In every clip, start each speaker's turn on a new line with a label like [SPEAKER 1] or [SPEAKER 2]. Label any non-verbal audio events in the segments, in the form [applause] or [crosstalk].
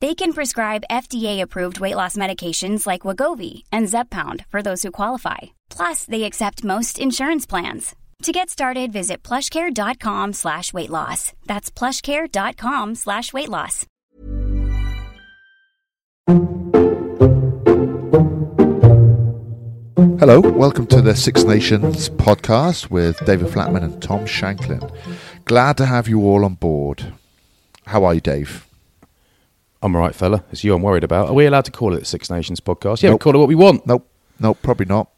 [SPEAKER 1] They can prescribe FDA-approved weight loss medications like Wegovy and Zepbound for those who qualify. Plus, they accept most insurance plans. To get started, visit plushcare.com slash weight loss. That's plushcare.com slash weight loss.
[SPEAKER 2] Hello, welcome to the Six Nations podcast with David Flatman and Tom Shanklin. Glad to have you all on board. How are you, Dave?
[SPEAKER 3] I'm all right, fella. It's you I'm worried about. Are we allowed to call it Six Nations podcast? Yeah,
[SPEAKER 2] Nope.
[SPEAKER 3] we call it what we want.
[SPEAKER 2] Nope, nope, probably not.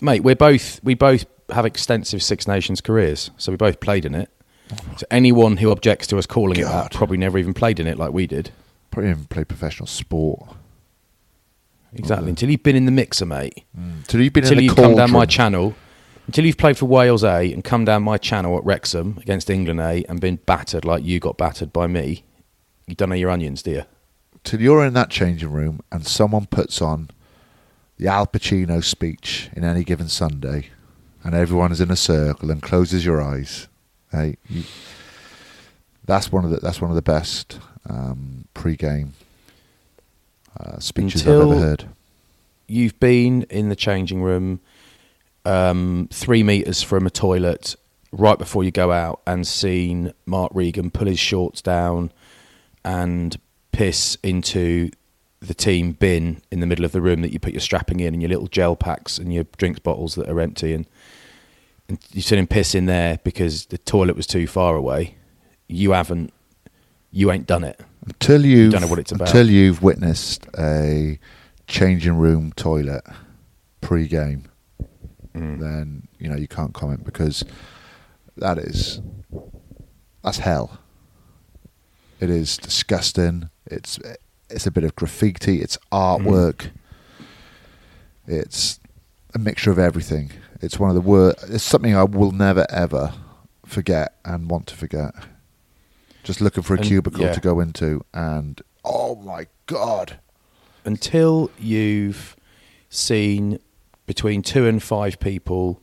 [SPEAKER 3] Mate, we're both we both have extensive Six Nations careers, so we both played in it. So anyone who objects to us calling it that probably never even played in it like we did.
[SPEAKER 2] Probably even played professional sport.
[SPEAKER 3] Exactly. Until you've been in the mixer, mate. Mm.
[SPEAKER 2] So you've been
[SPEAKER 3] Until
[SPEAKER 2] in the
[SPEAKER 3] you've come down my channel. Until you've played for Wales A and come down my channel at Wrexham against England A and been battered like you got battered by me, you don't know your onions, do you?
[SPEAKER 2] Till you're in that changing room and someone puts on the Al Pacino speech in any given Sunday, and everyone is in a circle and closes your eyes. Hey, you, that's one of the that's one of the best um, pre-game uh, speeches I've ever heard.
[SPEAKER 3] you've been in the changing room um, three meters from a toilet right before you go out and seen Mark Regan pull his shorts down and piss into the team bin in the middle of the room that you put your strapping in and your little gel packs and your drinks bottles that are empty and, and you've seen him piss in there because the toilet was too far away. You haven't. You ain't done it.
[SPEAKER 2] Until you
[SPEAKER 3] don't know what it's about.
[SPEAKER 2] Until you've witnessed a changing room toilet pre-game,
[SPEAKER 3] Mm.
[SPEAKER 2] then you know you can't comment because that is that's hell. It is disgusting. It's it's a bit of graffiti. It's artwork. It's a mixture of everything. It's one of the worst. It's something I will never ever forget and want to forget. Just looking for a
[SPEAKER 3] And-
[SPEAKER 2] cubicle
[SPEAKER 3] yeah.
[SPEAKER 2] to go into, and oh my god!
[SPEAKER 3] until you've seen between two and five people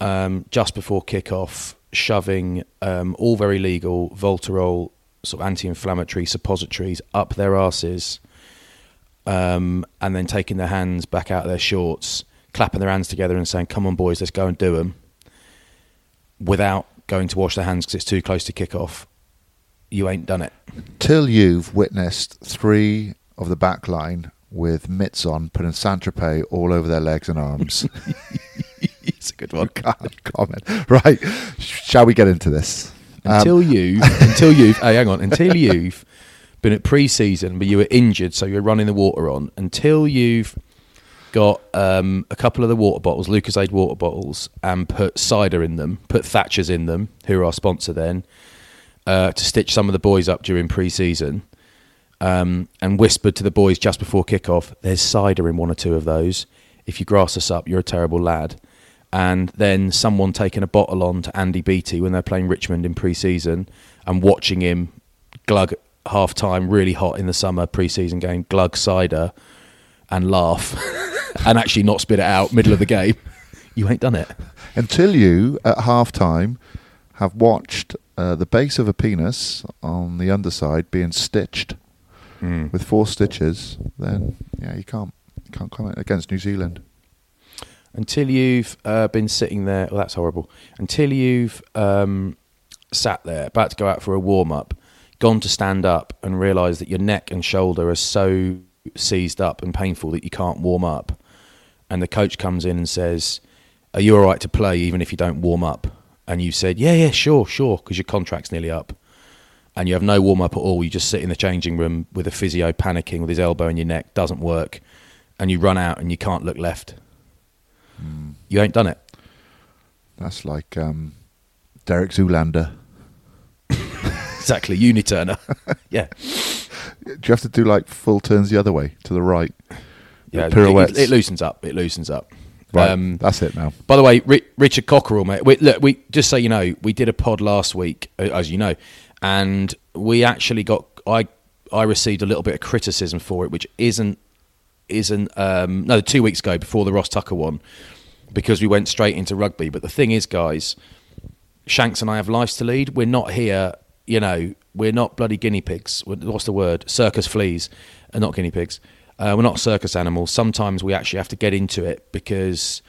[SPEAKER 3] um, just before kickoff shoving um, all very legal Voltarol sort of anti-inflammatory suppositories up their arses um, and then taking their hands back out of their shorts, clapping their hands together and saying, "Come on, boys, let's go and do them," without going to wash their hands because it's too close to kick off. You ain't done it.
[SPEAKER 2] Till you've witnessed three of the back line with mitts on, putting Saint Tropez all over their legs and arms. [laughs]
[SPEAKER 3] it's a good one. [laughs]
[SPEAKER 2] Can't comment. Right, shall we get into this? Um,
[SPEAKER 3] until you until you've hey, hang on until you've been at pre-season but you were injured so you're running the water on. Until you've got um, a couple of the water bottles Lucozade water bottles and put cider in them put Thatchers in them who are our sponsor then uh, to stitch some of the boys up during pre-season um, and whispered to the boys just before kickoff there's cider in one or two of those. If you grass us up you're a terrible lad and then someone taking a bottle on to Andy Beattie when they're playing Richmond in pre-season and watching him glug half time really hot in the summer pre-season game glug cider and laugh [laughs] and actually not spit it out middle of the game, you ain't done it.
[SPEAKER 2] Until you, at half time, have watched uh, the base of a penis on the underside being stitched
[SPEAKER 3] Hmm.
[SPEAKER 2] with four stitches, then yeah, you can't you can't comment against New Zealand.
[SPEAKER 3] Until you've uh, been sitting there, well, that's horrible. Until you've um, sat there, about to go out for a warm up, gone to stand up, and realise that your neck and shoulder are so seized up and painful that you can't warm up, and the coach comes in and says, "Are you all right to play even if you don't warm up?" And you said, "Yeah, yeah, sure, sure," because your contract's nearly up, and you have no warm up at all. You just sit in the changing room with a physio panicking with his elbow in your neck, doesn't work, and you run out and you can't look left. You ain't done it.
[SPEAKER 2] That's like um, Derek Zoolander. [laughs]
[SPEAKER 3] Exactly, uniturner. [laughs] yeah,
[SPEAKER 2] Do you have to do like full turns the other way to the right?
[SPEAKER 3] yeah. It,
[SPEAKER 2] pirouettes.
[SPEAKER 3] it, it loosens up. It loosens up.
[SPEAKER 2] Right,
[SPEAKER 3] Um,
[SPEAKER 2] that's it now.
[SPEAKER 3] By the way, Ri- Richard Cockerill, mate. We, look, we just so you know, we did a pod last week, uh, as you know, and we actually got I I received a little bit of criticism for it, which isn't isn't um, no two weeks ago before the Ross Tucker one, because we went straight into rugby. But the thing is, guys, Shanks and I have lives to lead. We're not here, you know, we're not bloody guinea pigs. What's the word? Circus fleas, and not guinea pigs. Uh, we're not circus animals. Sometimes we actually have to get into it because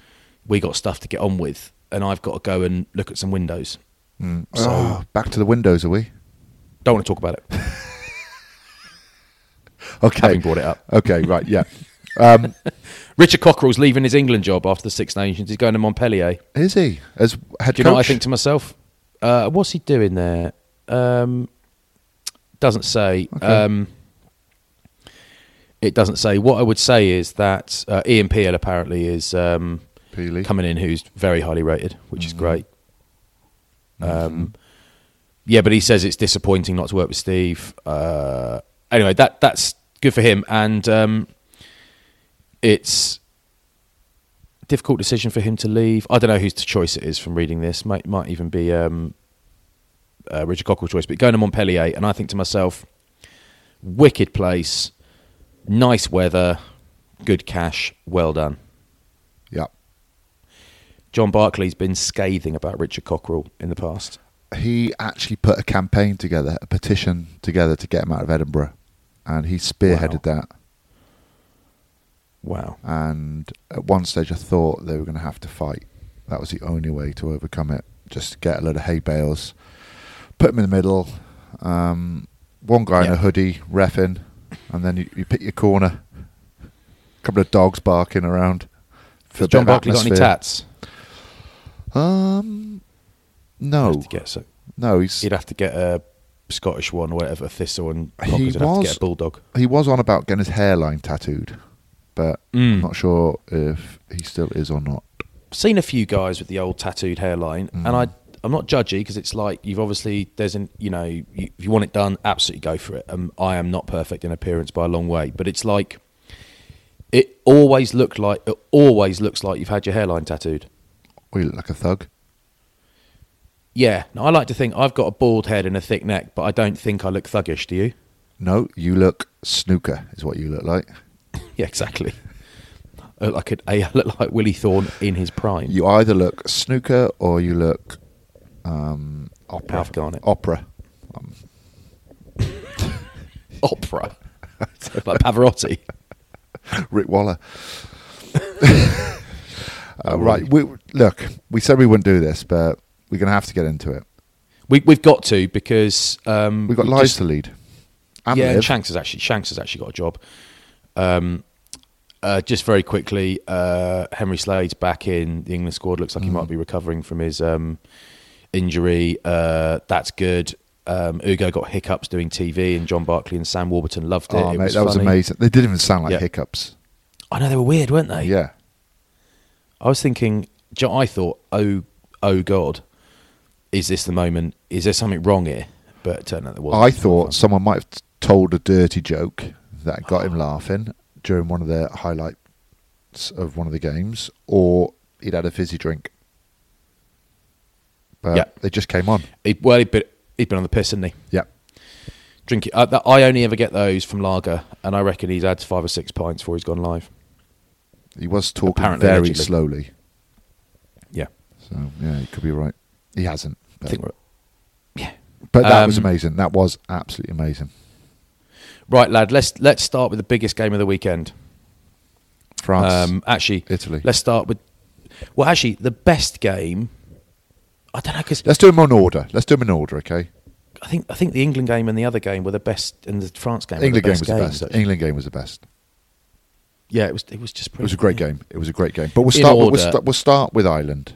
[SPEAKER 3] we got stuff to get on with, and I've got to go and look at some windows. So
[SPEAKER 2] oh, back to the windows, are we?
[SPEAKER 3] don't want to talk about it. [laughs]
[SPEAKER 2] Okay.
[SPEAKER 3] Having brought it up.
[SPEAKER 2] Okay, right, yeah. [laughs] Um, [laughs]
[SPEAKER 3] Richard Cockerill's leaving his England job after the Six Nations. He's going to Montpellier.
[SPEAKER 2] is he as head
[SPEAKER 3] Do you know what I think to myself? Uh, what's he doing there? Um, doesn't say. Um, it doesn't say. What I would say is that uh, Ian Peel apparently is um,
[SPEAKER 2] Peely.
[SPEAKER 3] coming in, who's very highly rated, which is great. Um, yeah, but he says it's disappointing not to work with Steve. Uh, anyway, that that's good for him, and um, it's difficult decision for him to leave. I don't know whose choice it is from reading this. Might might even be um, uh, Richard Cockerill's choice. But going to Montpellier, and I think to myself, wicked place, nice weather, good cash, well done.
[SPEAKER 2] Yeah.
[SPEAKER 3] John Barclay's been scathing about Richard Cockerill in the past.
[SPEAKER 2] He actually put a campaign together, a petition together to get him out of Edinburgh. And he spearheaded that.
[SPEAKER 3] Wow.
[SPEAKER 2] And at one stage, I thought they were going to have to fight. That was the only way to overcome it. Just get a load of hay bales, put them in the middle. Um, one guy in a hoodie refing, and then you, you pick your corner. A couple of dogs barking around.
[SPEAKER 3] Has John
[SPEAKER 2] of
[SPEAKER 3] Barclay got any tats?
[SPEAKER 2] Um,
[SPEAKER 3] He'd
[SPEAKER 2] no,
[SPEAKER 3] to get so-
[SPEAKER 2] no. He's
[SPEAKER 3] He'd have to get a Scottish one or whatever, a thistle, and
[SPEAKER 2] He
[SPEAKER 3] would have to
[SPEAKER 2] was-
[SPEAKER 3] get a bulldog.
[SPEAKER 2] he was on about getting his hairline tattooed, but
[SPEAKER 3] Mm.
[SPEAKER 2] I'm not sure if he still is or not.
[SPEAKER 3] Seen a few guys with the old tattooed hairline, and I. I'm not judgy because it's like you've obviously there's an you know you, if you want it done, absolutely go for it. Um, I am not perfect in appearance by a long way, but it's like it always looked like it always looks like you've had your hairline tattooed.
[SPEAKER 2] Or you look like a thug.
[SPEAKER 3] Yeah, now, I like to think I've got a bald head and a thick neck, but I don't think I look thuggish. Do you?
[SPEAKER 2] No, you look snooker, is what you look like.
[SPEAKER 3] Yeah, exactly. I [laughs] look like a, I look [laughs] like Willie Thorne in his prime.
[SPEAKER 2] You either look snooker or you look um, opera.
[SPEAKER 3] Garnett.
[SPEAKER 2] Opera. [laughs]
[SPEAKER 3] Opera, like Pavarotti.
[SPEAKER 2] Rick Waller. uh, right. We, look, we said we wouldn't do this, but we're going to have to get into it.
[SPEAKER 3] We, we've got to because um,
[SPEAKER 2] We've got
[SPEAKER 3] we
[SPEAKER 2] lives
[SPEAKER 3] just-
[SPEAKER 2] to lead. And
[SPEAKER 3] yeah,
[SPEAKER 2] live.
[SPEAKER 3] Shanks has actually Shanks has actually got a job. Um, uh, just very quickly, uh, Henry Slade's back in the England squad. Looks like he
[SPEAKER 2] Mm.
[SPEAKER 3] might be recovering from his um, injury. Uh, that's good. Um, Ugo got hiccups doing TV, and John Barclay and Sam Warburton loved it.
[SPEAKER 2] Oh,
[SPEAKER 3] it
[SPEAKER 2] mate,
[SPEAKER 3] was
[SPEAKER 2] that was amazing. They didn't even sound like
[SPEAKER 3] Yeah.
[SPEAKER 2] hiccups.
[SPEAKER 3] I know they were weird, weren't they?
[SPEAKER 2] Yeah.
[SPEAKER 3] I was thinking. I thought, oh, oh God, is this the moment? Is there something wrong here? But it turned out there wasn't.
[SPEAKER 2] I thought someone might have told a dirty joke that got him [gasps] laughing during one of the highlights of one of the games, or he'd had a fizzy drink. But
[SPEAKER 3] Yeah.
[SPEAKER 2] they just came on.
[SPEAKER 3] He, well, he'd been, he'd been on the piss, hadn't he?
[SPEAKER 2] Yeah.
[SPEAKER 3] Drink it. Uh, I only ever get those from lager, and I reckon he's had five or six pints before he's gone live.
[SPEAKER 2] He was talking
[SPEAKER 3] Apparently,
[SPEAKER 2] very
[SPEAKER 3] allegedly.
[SPEAKER 2] slowly.
[SPEAKER 3] Yeah,
[SPEAKER 2] So yeah, he could be right. He hasn't.
[SPEAKER 3] I think we're yeah.
[SPEAKER 2] but that was
[SPEAKER 3] Um,
[SPEAKER 2] amazing. That was absolutely amazing.
[SPEAKER 3] Right, lad. Let's let's start with the biggest game of the weekend.
[SPEAKER 2] France,
[SPEAKER 3] Um, actually,
[SPEAKER 2] Italy.
[SPEAKER 3] Let's start with. Well, actually, the best game. I don't know because
[SPEAKER 2] Let's do them in order. Let's do them in order, okay?
[SPEAKER 3] I think I think the England game and the other game were the best, and the France game.
[SPEAKER 2] England game was the best.
[SPEAKER 3] actually.
[SPEAKER 2] England game was the best.
[SPEAKER 3] Yeah, it was. It was just.
[SPEAKER 2] It was a great game. It was a great game. But we'll start. With, we'll, we'll start with Ireland,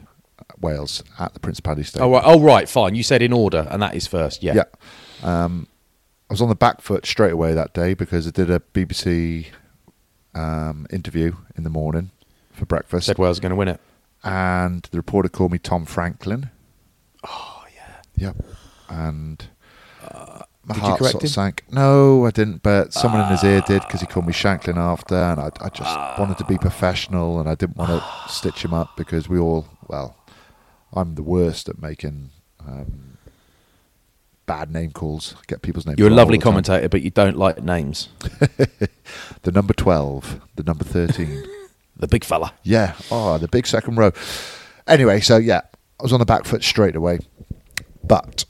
[SPEAKER 2] Wales at the Principality. Stadium.
[SPEAKER 3] Oh right. Oh right. Fine. You said in order, and that is first. Yeah.
[SPEAKER 2] Yeah. Um, I was on the back foot straight away that day because I did a BBC um, interview in the morning for breakfast,
[SPEAKER 3] Said Wales going to win it.
[SPEAKER 2] and the reporter called me Tom Franklin. Oh yeah. Yep. And my
[SPEAKER 3] did
[SPEAKER 2] heart sort
[SPEAKER 3] him?
[SPEAKER 2] of sank. No, I didn't. But someone in his ear did because he called me Shanklin after, and I, I just wanted to be professional, and I didn't want to stitch him up because we all, well, I'm the worst at making. Um, Bad name calls. Get people's names.
[SPEAKER 3] You're a lovely commentator, but you don't like names. [laughs]
[SPEAKER 2] The number 12, the number 13. [laughs]
[SPEAKER 3] The big fella.
[SPEAKER 2] yeah. Oh, the big second row. Anyway, so yeah, I was on the back foot straight away. But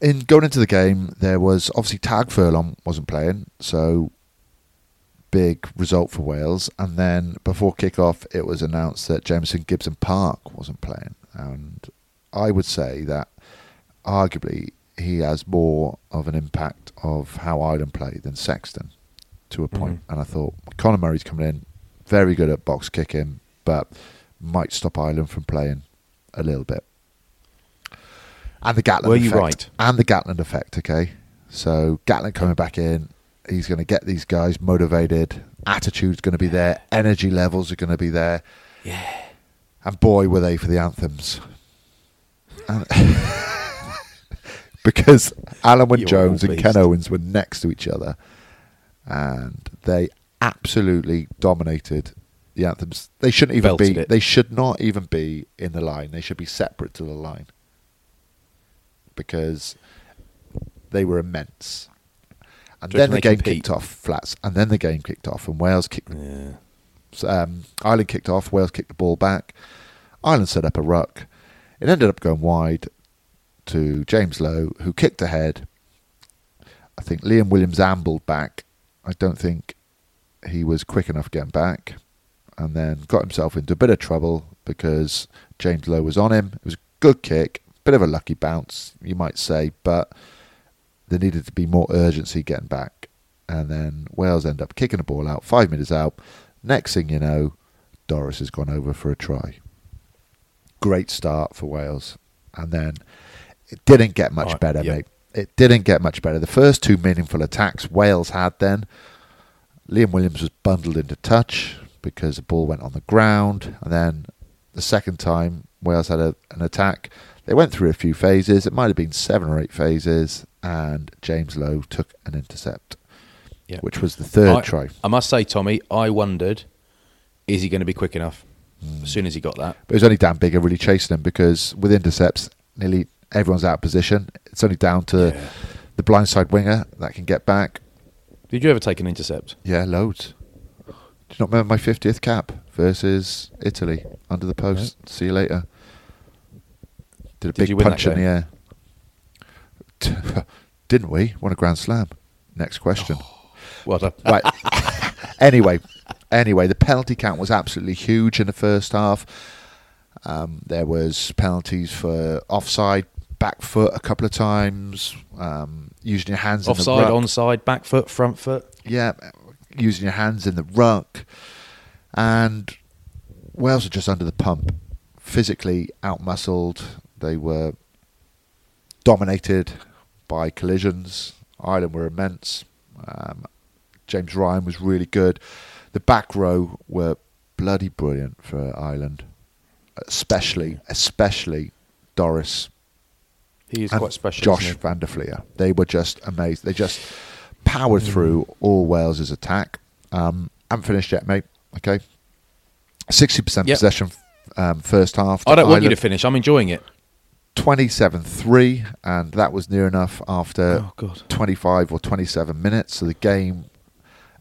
[SPEAKER 2] in going into the game, there was obviously Tadhg Furlong wasn't playing, so big result for Wales. And then before kick-off, it was announced that Jamison Gibson Park wasn't playing. And I would say that arguably he has more of an impact of how Ireland play than Sexton to a point.
[SPEAKER 3] Mhm.
[SPEAKER 2] And I thought Conor Murray's coming in, very good at box kicking, but might stop Ireland from playing a little bit. And the Gatland
[SPEAKER 3] Were you
[SPEAKER 2] effect.
[SPEAKER 3] right?
[SPEAKER 2] And the Gatland effect, okay? So Gatland coming back in, he's going to get these guys motivated. Attitude's going to be there. Energy levels are going to be there.
[SPEAKER 3] Yeah.
[SPEAKER 2] And boy, were they for the anthems. [laughs] [laughs] Because Alun
[SPEAKER 3] Wyn
[SPEAKER 2] Jones and Ken. Owens were next to each other, and they absolutely dominated the anthems. They shouldn't even
[SPEAKER 3] Belted
[SPEAKER 2] be.
[SPEAKER 3] it.
[SPEAKER 2] They should not even be in the line. They should be separate to the line because they were immense. And
[SPEAKER 3] Do
[SPEAKER 2] then the game
[SPEAKER 3] compete?
[SPEAKER 2] kicked off flats, and then the game kicked off, and Wales kicked
[SPEAKER 3] Yeah.
[SPEAKER 2] um, Ireland kicked off. Wales kicked the ball back. Ireland set up a ruck. It ended up going wide to James Lowe, who kicked ahead. I think Liam Williams ambled back. I don't think he was quick enough getting back, and then got himself into a bit of trouble because James Lowe was on him. It was a good kick, bit of a lucky bounce, you might say, but there needed to be more urgency getting back. And then Wales end up kicking the ball out, five minutes out. Next thing you know, Doris has gone over for a try. Great start for Wales. And then it didn't get much
[SPEAKER 3] Right,
[SPEAKER 2] better,
[SPEAKER 3] yep.
[SPEAKER 2] mate. It didn't get much better. The first two meaningful attacks Wales had then, Liam Williams was bundled into touch because the ball went on the ground. And then the second time Wales had a, an attack, they went through a few phases. It might have been seven or eight phases. And James Lowe took an intercept,
[SPEAKER 3] Yeah.
[SPEAKER 2] which was the third
[SPEAKER 3] I,
[SPEAKER 2] try.
[SPEAKER 3] I must say, Tommy, I wondered, is he going to be quick enough?
[SPEAKER 2] Hmm.
[SPEAKER 3] As soon as he got that,
[SPEAKER 2] But it was only Dan Biggar really chasing him because with intercepts, nearly everyone's out of position. It's only down to
[SPEAKER 3] Yeah.
[SPEAKER 2] the blindside winger that can get back.
[SPEAKER 3] did you ever take an intercept?
[SPEAKER 2] Yeah, loads. Do you not remember my 50th cap versus Italy under the post? See you later. Did a
[SPEAKER 3] Did
[SPEAKER 2] big punch in the air. [laughs] Didn't we? Won a Grand Slam. Next question.
[SPEAKER 3] Well done. [laughs]
[SPEAKER 2] Right. anyway, anyway, the penalty count was absolutely huge in the first half. Um, there was penalties for offside, back foot a couple of times, um, using your hands in
[SPEAKER 3] Offside,
[SPEAKER 2] the ruck.
[SPEAKER 3] onside, back foot, front foot.
[SPEAKER 2] Yeah, using your hands in the ruck, and Wales are just under the pump, physically outmuscled. They were dominated by collisions. Ireland were immense. Um, James Ryan was really good. The back row were bloody brilliant for Ireland, especially especially Doris
[SPEAKER 3] He is
[SPEAKER 2] and
[SPEAKER 3] quite special.
[SPEAKER 2] Josh van der Flier. They were just amazing. They just powered
[SPEAKER 3] Mm.
[SPEAKER 2] through all Wales's attack. Um, haven't finished yet, mate. Okay, sixty percent
[SPEAKER 3] Yep.
[SPEAKER 2] possession um, first half.
[SPEAKER 3] I don't want you to finish. I'm enjoying it.
[SPEAKER 2] 27-3, and that was near enough after
[SPEAKER 3] Oh, God.
[SPEAKER 2] 25 or 27 minutes. So the game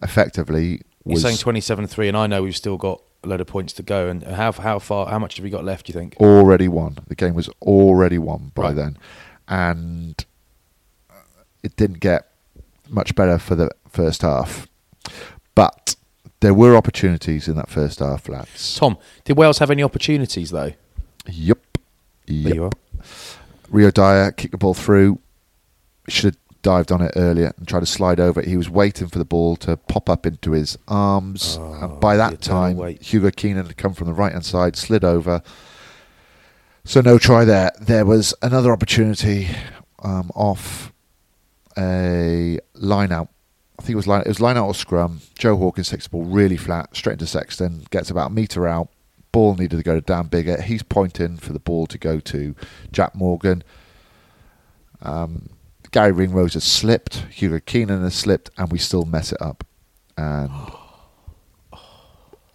[SPEAKER 2] effectively
[SPEAKER 3] You're saying 27 3, and I know we've still got a load of points to go. And how how far? How much have we got left? Do you think?
[SPEAKER 2] already won. The game was already won by
[SPEAKER 3] Right.
[SPEAKER 2] then, and uh, it didn't get much better for the first half. But there were opportunities in that first half, lads.
[SPEAKER 3] Tom, did Wales have any opportunities though?
[SPEAKER 2] Yep.
[SPEAKER 3] There you are.
[SPEAKER 2] Rio Dyer kicked the ball through. Should have dived on it earlier and tried to slide over it. He was waiting for the ball to pop up into his arms.
[SPEAKER 3] Oh,
[SPEAKER 2] and by that time. Hugo Keenan had come from the right hand side, slid over. So no try there. There was another opportunity um, off a line out. I think it was line. It was line out or scrum. Joe Hawkins takes the ball really flat, straight into Sexton, gets about a metre out. Ball needed to go to Dan Biggar. He's pointing for the ball to go to Jack Morgan. Um, Garry Ringrose has slipped. Hugo Keenan has slipped, and we still mess it up. And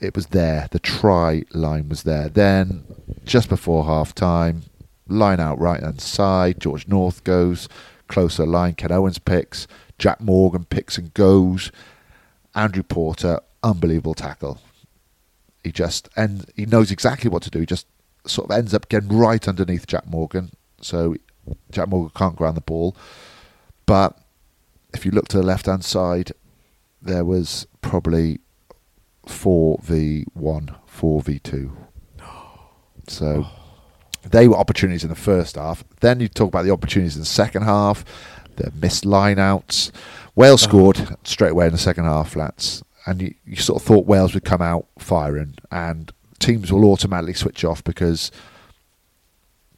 [SPEAKER 2] it was there. The try line was there. Then, just before half time, line out right hand side. George North goes closer line. Ken Owens picks. Jack Morgan picks and goes. Andrew Porter, unbelievable tackle. He just and he knows exactly what to do. He just sort of ends up getting right underneath Jack Morgan, so Jack Morgan can't ground the ball. But if you look to the left hand side, there was probably four v one, four v two. [gasps] So they were opportunities in the first half. Then you talk about the opportunities in the second half, the missed line outs. Wales uh-huh. scored straight away in the second half, flats. And you, you sort of thought Wales would come out firing and teams will automatically switch off because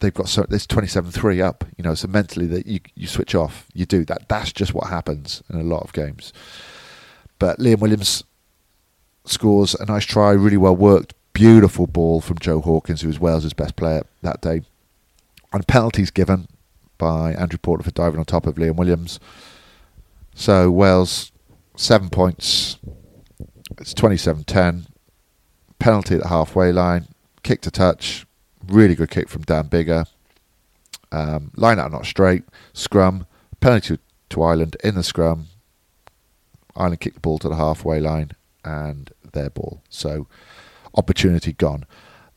[SPEAKER 2] they've got so there's 27-3 up you know so mentally that you you switch off you do that. That's just what happens in a lot of games. But Liam Williams scores a nice try really well worked beautiful ball from Joe Hawkins who was Wales' best player that day. And penalties given by Andrew Porter for diving on top of Liam Williams. So Wales seven points. It's 27-10 penalty at the halfway line. Kick to touch really good kick from Dan Biggar. Um, line out not straight. Scrum. Penalty to, Ireland in the scrum. Ireland kicked the ball to the halfway line and their ball. So opportunity gone.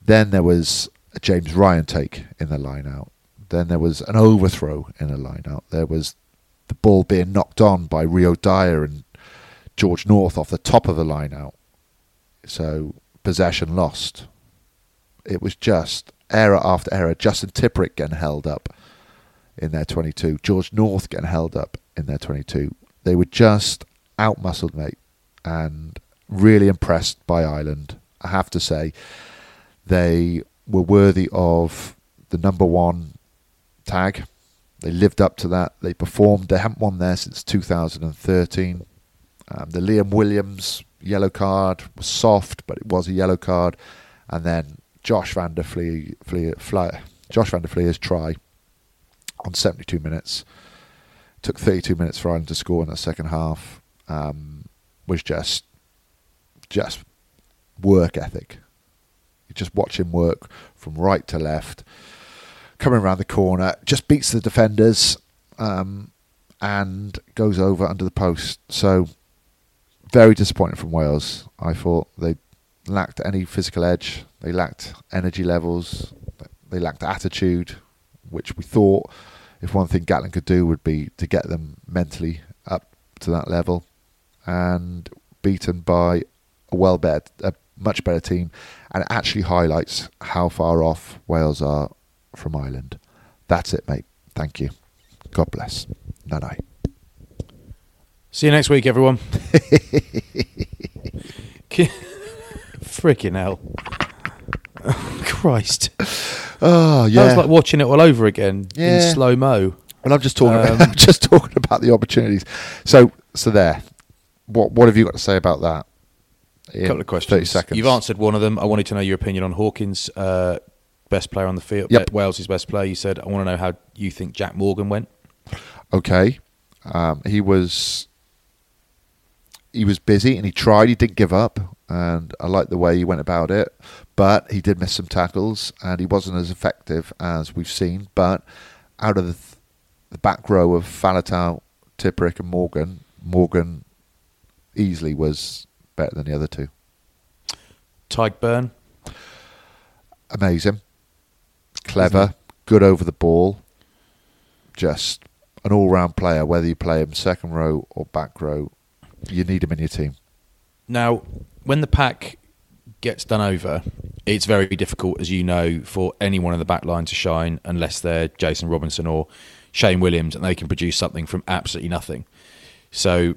[SPEAKER 2] Then there was a James Ryan take in the line out. Then there was an overthrow in the line out. There was the ball being knocked on by Rio Dyer and George North off the top of the line out. So possession lost it was just error after error. Justin Tipuric getting held up in their 22. George North getting held up in their 22. They were just outmuscled, mate, and really impressed by Ireland. I have to say, they were worthy of the number one tag. They lived up to that. They performed. They haven't won there since 2013. Um, the Liam Williams yellow card was soft, but it was a yellow card. And then Josh Van der Flier, Josh Van der try on 72 minutes took 32 minutes for Ireland to score in the second half. Um, was just just work ethic. You just watch him work from right to left, coming around the corner, just beats the defenders, um, and goes over under the post. So very disappointing from Wales. I thought they lacked any physical edge. They lacked energy levels. They lacked attitude, which we thought if one thing Gatland could do would be to get them mentally up to that level. And beaten by a well better, a much better team, and it actually highlights how far off Wales are from Ireland. That's it, mate. Thank you. God bless. No, no.
[SPEAKER 3] See you next week, everyone. [laughs] Freaking hell. [laughs] Christ.
[SPEAKER 2] Oh
[SPEAKER 3] That
[SPEAKER 2] yeah.
[SPEAKER 3] was like watching it all over again
[SPEAKER 2] Yeah.
[SPEAKER 3] in slow mo.
[SPEAKER 2] Well, I'm just talking.
[SPEAKER 3] Um,
[SPEAKER 2] about, [laughs] I'm just talking about the opportunities. So, so there. What What have you got to say about that?
[SPEAKER 3] A couple of questions.
[SPEAKER 2] Thirty seconds.
[SPEAKER 3] You've answered one of them. I wanted to know your opinion on Hawkins, uh, best player on the field.
[SPEAKER 2] Yep.
[SPEAKER 3] Wales' best player. You said, I want to know how you think Jack Morgan went.
[SPEAKER 2] Okay. Um, he was. He was busy and he tried. He didn't give up, and I like the way he went about it. But he did miss some tackles, and he wasn't as effective as we've seen. But out of the, th- the back row of Faletau, Tipuric, and Morgan, Morgan easily was better than the other two.
[SPEAKER 3] Tadhg Beirne.
[SPEAKER 2] Amazing, clever, good over the ball. Just an all-round player. Whether you play him second row or back row, you need him in your team.
[SPEAKER 3] Now, when the pack gets done over, it's very difficult, as you know, for anyone in the back line to shine unless they're Jason Robinson or Shane Williams and they can produce something from absolutely nothing. So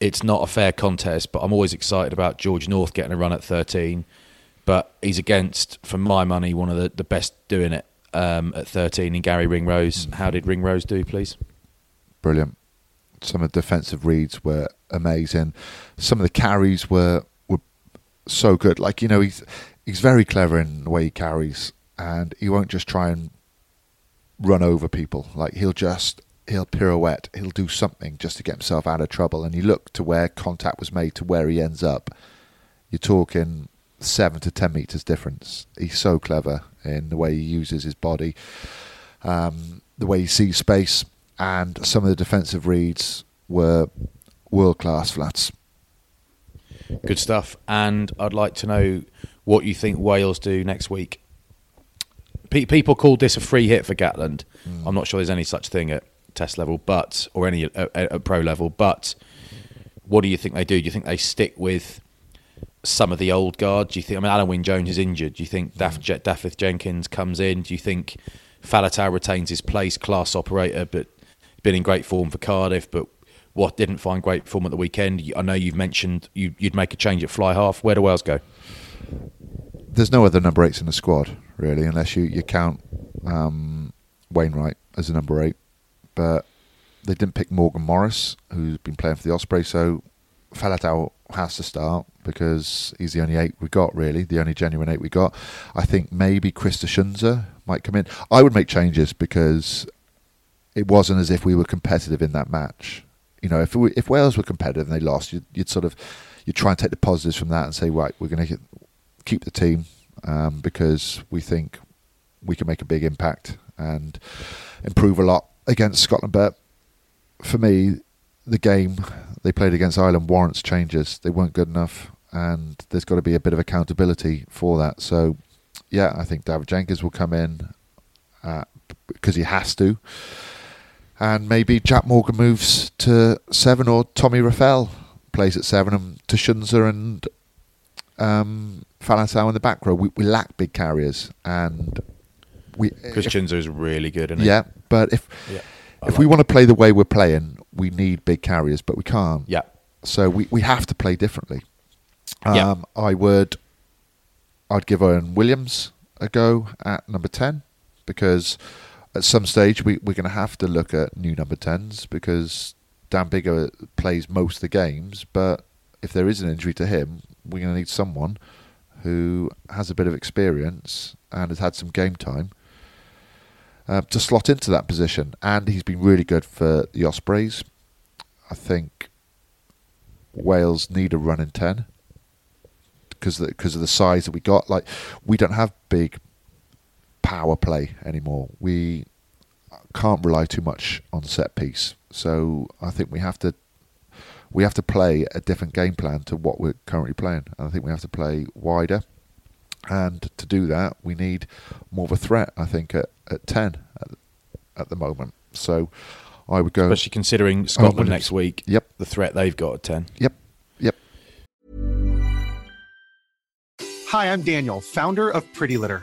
[SPEAKER 3] it's not a fair contest, but I'm always excited about George North getting a run at 13. But he's against, for my money, one of the, the best doing it um, at 13 in Garry Ringrose. How did Ringrose do, please?
[SPEAKER 2] Brilliant. Some of the defensive reads were amazing. Some of the carries were so good. Like you know, he's he's very clever in the way he carries, and he won't just try and run over people. Like he'll just he'll pirouette, he'll do something just to get himself out of trouble. And you look to where contact was made to where he ends up. You're talking seven to ten meters difference. He's so clever in the way he uses his body, um, the way he sees space, and some of the defensive reads were world class flats.
[SPEAKER 3] Good stuff. And I'd like to know what you think Wales do next week. Pe- people called this a free hit for Gatland. Mm. I'm not sure there's any such thing at test level, but or any at, at pro level. But what do you think they do? Do you think they stick with some of the old guard? Do you think? I mean, Alun Wyn Jones is injured. Do you think Daff, mm. Je- Dafydd Jenkins comes in? Do you think Faletau retains his place, class operator, but been in great form for Cardiff, but what didn't find great form at the weekend? I know you've mentioned you, you'd make a change at fly half. Where do Wales go?
[SPEAKER 2] There's no other number eights in the squad really, unless you you count um, Wainwright as a number eight. But they didn't pick Morgan Morris, who's been playing for the Osprey, so Faletau has to start because he's the only eight we got, really, the only genuine eight we got. I think maybe Christ Tshiunza might come in. I would make changes because it wasn't as if we were competitive in that match. You know, if if Wales were competitive and they lost, you'd, you'd sort of you'd try and take the positives from that and say, right, we're going to keep the team um, because we think we can make a big impact and improve a lot against Scotland. But for me, the game they played against Ireland warrants changes. They weren't good enough, and there's got to be a bit of accountability for that. So, yeah, I think David Jenkins will come in uh, because he has to. And maybe Jack Morgan moves to seven, or Tommy Reffell plays at seven, and to Tshiunza and um, Faletau in the back row. We, we lack big carriers, and we if-
[SPEAKER 3] is really good, isn't he?
[SPEAKER 2] yeah. But if
[SPEAKER 3] Yeah.
[SPEAKER 2] If
[SPEAKER 3] like
[SPEAKER 2] we want to play the way we're playing, we need big carriers, but we can't.
[SPEAKER 3] Yeah.
[SPEAKER 2] So we, we have to play differently.
[SPEAKER 3] Yeah.
[SPEAKER 2] Um, I would, I'd give Owen Williams a go at number ten because at some stage we, we're going to have to look at new number tens because Dan Biggar plays most of the games, but if there is an injury to him, we're going to need someone who has a bit of experience and has had some game time uh, to slot into that position. And he's been really good for the Ospreys. I think Wales need a run in 10 because because of the size that we got. Like, we don't have big power play anymore. We can't rely too much on set piece. So I think we have to we have to play a different game plan to what we're currently playing. And I think we have to play wider. And to do that, we need more of a threat. I think at, at ten at, at the moment. So I would go.
[SPEAKER 3] Especially considering oh, Scotland
[SPEAKER 2] Williams.
[SPEAKER 3] next week,
[SPEAKER 2] Yep,
[SPEAKER 3] the threat they've got at 10.
[SPEAKER 2] yep, yep.
[SPEAKER 4] Hi, I'm Daniel, founder of Pretty Litter.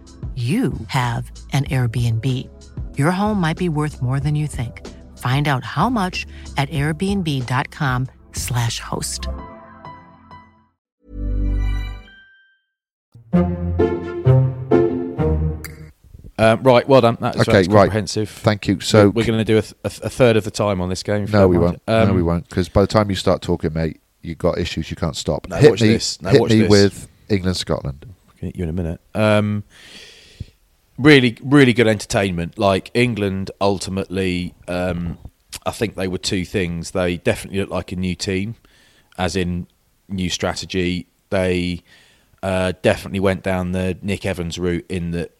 [SPEAKER 5] you have an Airbnb. Your home might be worth more than you think. Find out how much at airbnb.com/slash host.
[SPEAKER 3] Um, right, well done. That's,
[SPEAKER 2] Okay, right.
[SPEAKER 3] comprehensive.
[SPEAKER 2] Thank you. So
[SPEAKER 3] we're going to do a, th- a, third of the time on this game. if you
[SPEAKER 2] no, we won't. no,
[SPEAKER 3] Um,
[SPEAKER 2] we won't. Because by the time you start talking, mate, you've got issues. You can't stop.
[SPEAKER 3] No,
[SPEAKER 2] hit
[SPEAKER 3] watch
[SPEAKER 2] me.
[SPEAKER 3] this. No,
[SPEAKER 2] hit
[SPEAKER 3] watch
[SPEAKER 2] me
[SPEAKER 3] this.
[SPEAKER 2] with England, Scotland.
[SPEAKER 3] Can hit you in a minute. Um, really, really good entertainment. Like England, ultimately, um, I think they were two things. They definitely looked like a new team, as in new strategy. They uh, definitely went down the Nick Evans route in that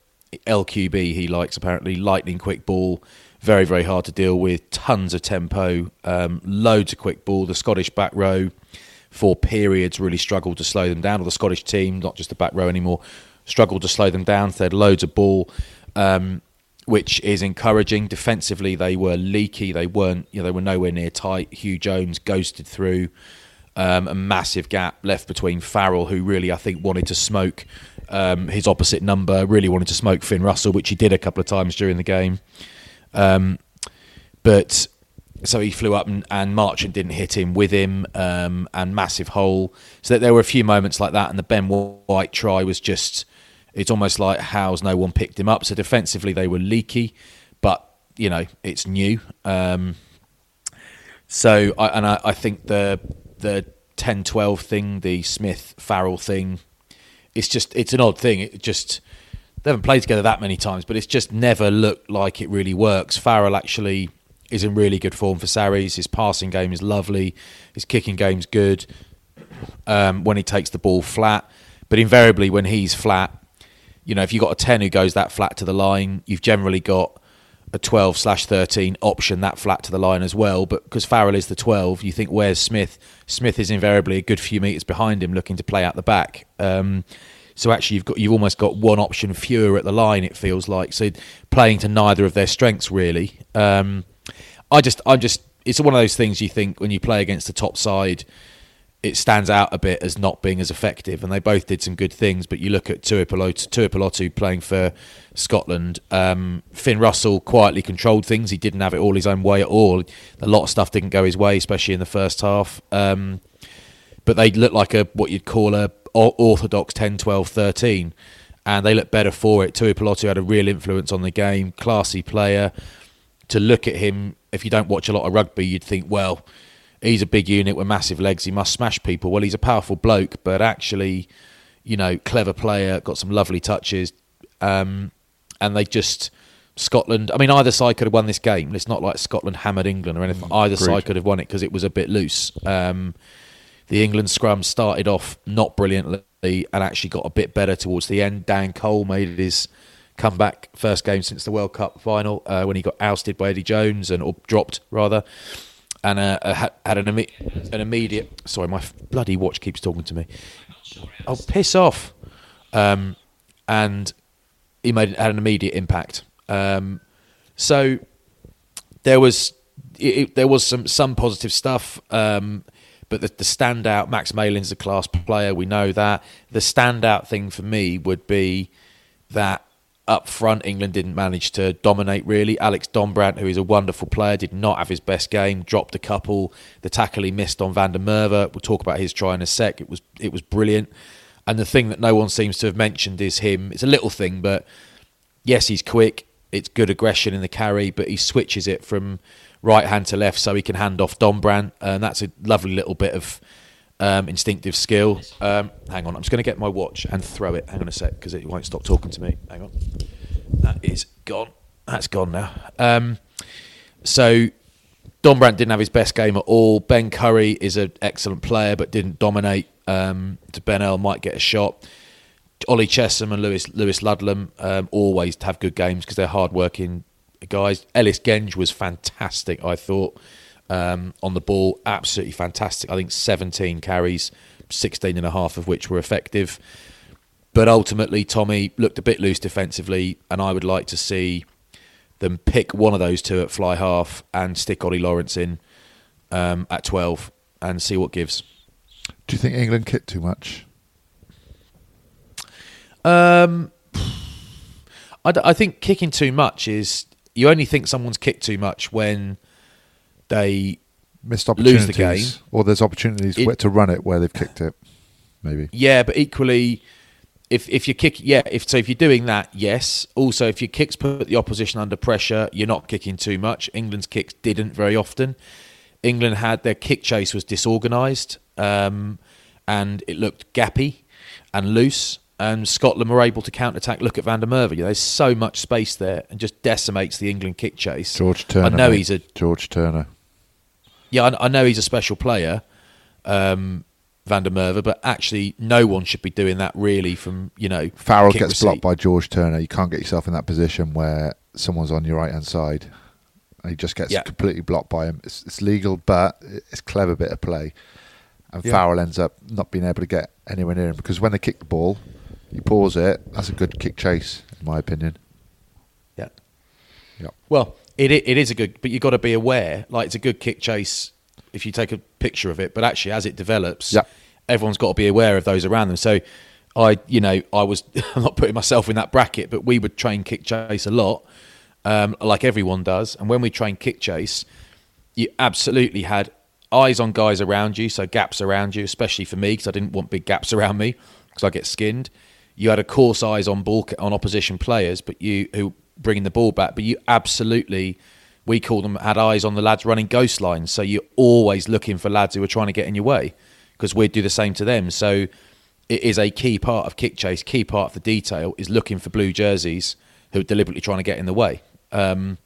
[SPEAKER 3] LQB he likes apparently lightning quick ball, very very hard to deal with, tons of tempo, um, loads of quick ball. The Scottish back row for periods really struggled to slow them down, or the Scottish team, not just the back row anymore, struggled to slow them down. They had loads of ball, um, which is encouraging. Defensively, they were leaky. They weren't, you know, they were nowhere near tight. Huw Jones ghosted through. Um, a massive gap left between Farrell, who really I think wanted to smoke um, his opposite number, really wanted to smoke Finn Russell, which he did a couple of times during the game. Um, but so he flew up and, and didn't hit him with him, um, and massive hole. So that there were a few moments like that, and the Ben White try was just. It's almost like how's no one picked him up. So defensively they were leaky, but you know it's new. Um, so I, and I, I think the the 10-12 thing, the Smith Farrell thing, it's just it's an odd thing. It just they haven't played together that many times, but it's just never looked like it really works. Farrell actually is in really good form for Sarries. His passing game is lovely. His kicking game's good. Um, when he takes the ball flat, but invariably when he's flat, you know, if you've got a ten who goes that flat to the line, you've generally got a 12 slash 13 option that flat to the line as well. But because Farrell is the 12, you think, where's Smith? Smith is invariably a good few metres behind him looking to play out the back. Um, so actually, you've got you've almost got one option fewer at the line. It feels like so playing to neither of their strengths really. Um, I just I'm just it's one of those things you think when you play against the top side, it stands out a bit as not being as effective. And they both did some good things. But you look at Tuipulotu, playing for Scotland. Um, Finn Russell quietly controlled things. He didn't have it all his own way at all. A lot of stuff didn't go his way, especially in the first half. Um, but they looked like a what you'd call a orthodox 10, 12, 13. And they looked better for it. Tuipulotu had a real influence on the game. Classy player. To look at him, if you don't watch a lot of rugby, you'd think, well, he's a big unit with massive legs. He must smash people. Well, he's a powerful bloke, but actually, you know, clever player, got some lovely touches. Um, and they just Scotland. I mean, either side could have won this game. It's not like Scotland hammered England or anything. Either side could have won it because it was a bit loose. Um, the England scrum started off not brilliantly and actually got a bit better towards the end. Dan Cole made his comeback first game since the World Cup final uh, when he got ousted by Eddie Jones and or dropped rather and uh, had, an, imme- an immediate. Sorry, my bloody watch keeps talking to me. Oh, piss off! Um, and he made had an immediate impact. Um, so there was it, it- there was some some positive stuff. Um, but the, the standout, Max Malin's a class player. We know that. The standout thing for me would be that up front, England didn't manage to dominate really. Alex Dombrandt, who is a wonderful player, did not have his best game. Dropped a couple. The tackle he missed on Van der Merwe. We'll talk about his try in a sec. It was it was brilliant. And the thing that no one seems to have mentioned is him. It's a little thing, but yes, he's quick. It's good aggression in the carry, but he switches it from right hand to left so he can hand off Dombrandt, and that's a lovely little bit of um, instinctive skill. Um, hang on, I'm just going to get my watch and throw it. Hang on a sec because it won't stop talking to me. Hang on, that is gone. That's gone now. Um, so Dombrandt didn't have his best game at all. Ben Curry is an excellent player but didn't dominate. Um, to Ben L might get a shot. Ollie Chessum and Lewis Lewis Ludlam um, always have good games because they're hard working guys. Ellis Genge was fantastic, I thought, um, on the ball. Absolutely fantastic. I think 17 carries, 16 and a half of which were effective. But ultimately, Tommy looked a bit loose defensively, and I would like to see them pick one of those two at fly half and stick Ollie Lawrence in um, at 12 and see what gives.
[SPEAKER 2] Do you think England kicked too much?
[SPEAKER 3] Um, I, d- I think kicking too much is you only think someone's kicked too much when they
[SPEAKER 2] Missed
[SPEAKER 3] Lose
[SPEAKER 2] opportunities,
[SPEAKER 3] the game.
[SPEAKER 2] or there's opportunities
[SPEAKER 3] It-
[SPEAKER 2] to run it where they've kicked it. Maybe.
[SPEAKER 3] Yeah, but equally, if if you kick, yeah, if so, if you're doing that, yes. Also, if your kicks put the opposition under pressure, you're not kicking too much. England's kicks didn't very often. England had their kick chase was disorganised, um, and it looked gappy and loose. And Scotland were able to counter attack. Look at Van der Merwe. There's so much space there, and just decimates the England kick chase.
[SPEAKER 2] George Turner.
[SPEAKER 3] I know
[SPEAKER 2] mate.
[SPEAKER 3] he's a
[SPEAKER 2] George Turner.
[SPEAKER 3] Yeah, I, I know he's a special player, um, Van der Merwe, but actually, no one should be doing that really. From you know,
[SPEAKER 2] Farrell gets
[SPEAKER 3] receipt.
[SPEAKER 2] blocked by George Turner. You can't get yourself in that position where someone's on your right hand side. And he just gets
[SPEAKER 3] Yeah.
[SPEAKER 2] completely blocked by him. It's, it's legal, but it's a clever bit of play. And
[SPEAKER 3] Yeah.
[SPEAKER 2] Farrell ends up not being able to get anywhere near him because when they kick the ball, you pause it. That's a good kick chase, in my opinion.
[SPEAKER 3] Yeah.
[SPEAKER 2] Yep.
[SPEAKER 3] Well, it it is a good, but you've got to be aware. Like it's a good kick chase if you take a picture of it, but actually as it develops,
[SPEAKER 2] Yep.
[SPEAKER 3] everyone's got to be aware of those around them. So, I, you know, I was [laughs] I'm not putting myself in that bracket, but we would train kick chase a lot, um, like everyone does. And when we train kick chase, you absolutely had eyes on guys around you, so gaps around you, especially for me because I didn't want big gaps around me because I get skinned. You had a course eyes on ball on opposition players, but you who bringing the ball back, but you absolutely we call them had eyes on the lads running ghost lines. So you're always looking for lads who are trying to get in your way because we'd do the same to them. So it is a key part of kick chase, key part of the detail is looking for blue jerseys who are deliberately trying to get in the way. Um,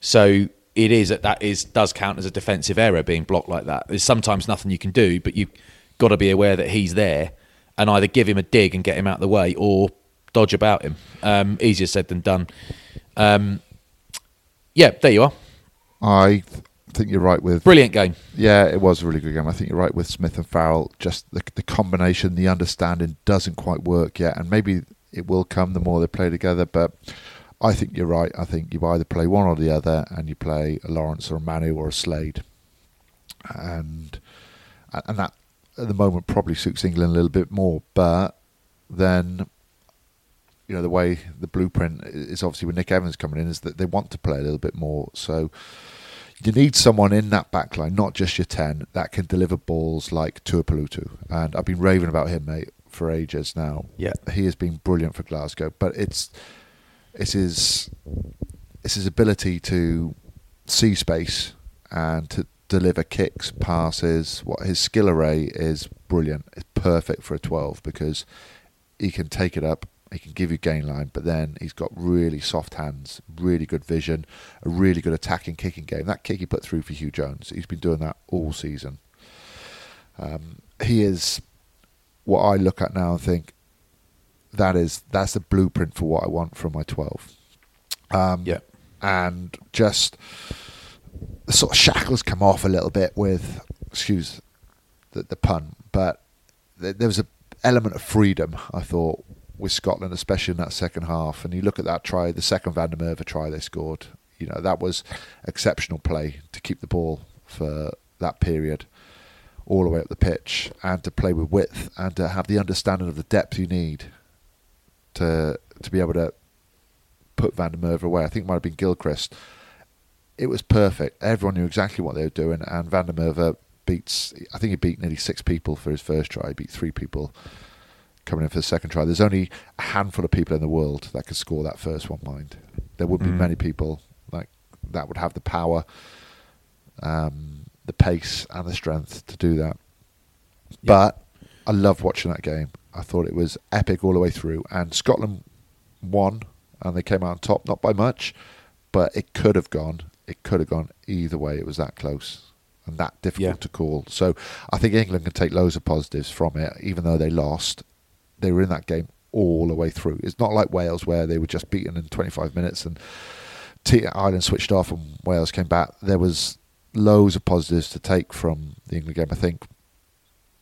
[SPEAKER 3] so it is that that is does count as a defensive error being blocked like that. There's sometimes nothing you can do, but you've got to be aware that he's there and either give him a dig and get him out of the way or dodge about him. Um, easier said than done. Um, yeah, there you are.
[SPEAKER 2] I th- think you're right with
[SPEAKER 3] Brilliant game.
[SPEAKER 2] Yeah, it was a really good game. I think you're right with Smith and Farrell. Just the, the combination, the understanding doesn't quite work yet, and maybe it will come the more they play together. But I think you're right. I think you either play one or the other, and you play a Lawrence or a Manu or a Slade, and and that at the moment probably suits England a little bit more. But then you know the way the blueprint is obviously with Nick Evans coming in is that they want to play a little bit more. So you need someone in that back line, not just your 10, that can deliver balls like Tuipulotu. And I've been raving about him, mate, for ages now.
[SPEAKER 3] Yeah.
[SPEAKER 2] He has been brilliant for Glasgow, but it's it's his it's his ability to see space and to deliver kicks, passes. What his skill array is brilliant. It's perfect for a 12 because he can take it up, he can give you gain line, but then he's got really soft hands, really good vision, a really good attacking kicking game. That kick he put through for Huw Jones, he's been doing that all season. Um, he is what I look at now and think that is that's the blueprint for what I want from my twelve. Um,
[SPEAKER 3] Yeah.
[SPEAKER 2] and just the sort of shackles come off a little bit with excuse the, the pun, but there was a element of freedom I thought with Scotland, especially in that second half. And you look at that try, the second Van der Merwe try they scored. You know that was exceptional play to keep the ball for that period all the way up the pitch and to play with width and to have the understanding of the depth you need to to be able to put Van der Merwe away. I think it might have been Gilchrist. It was perfect. Everyone knew exactly what they were doing, and Van der Merwe beats. I think he beat nearly six people for his first try. He beat three people coming in for the second try. There's only a handful of people in the world that could score that first one. Mind, there would be
[SPEAKER 3] Mm.
[SPEAKER 2] many people like that would have the power, um, the pace, and the strength to do that. But I loved watching that game. I thought it was epic all the way through, and Scotland won, and they came out on top, not by much, but it could have gone. It could have gone either way. It was that close and that difficult
[SPEAKER 3] Yeah.
[SPEAKER 2] to call. So I think England can take loads of positives from it, even though they lost. They were in that game all the way through. It's not like Wales where they were just beaten in 25 minutes and T- Ireland switched off and Wales came back. There was loads of positives to take from the England game. I think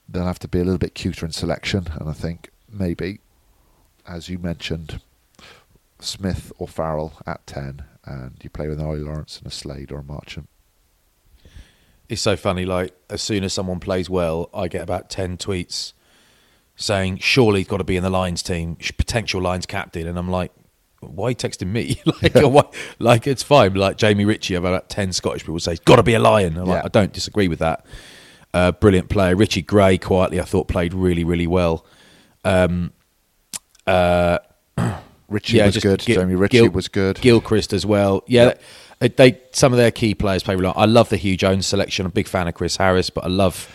[SPEAKER 2] they'll have to be a little bit cuter in selection, and I think maybe, as you mentioned, Smith or Farrell at 10, and you play with an Ollie Lawrence and a Slade or a Marchant.
[SPEAKER 3] It's so funny. Like as soon as someone plays well, I get about ten tweets saying surely he's got to be in the Lions team, potential Lions captain, and I'm like, why are you texting me? [laughs] like, why, like it's fine. Like Jamie Ritchie, I've had about ten Scottish people say he's got to be a Lion.
[SPEAKER 2] Yeah.
[SPEAKER 3] like, I don't disagree with that. Uh, brilliant player, Richie Gray. Quietly, I thought played really, really well. Um, uh, [clears throat]
[SPEAKER 2] Richie was good.
[SPEAKER 3] Gil-
[SPEAKER 2] Jamie Ritchie
[SPEAKER 3] Gil-
[SPEAKER 2] was good.
[SPEAKER 3] Gilchrist as well. Yeah, they, they some of their key players play really well. I love the Huw Jones selection. I'm a big fan of Chris Harris, but I love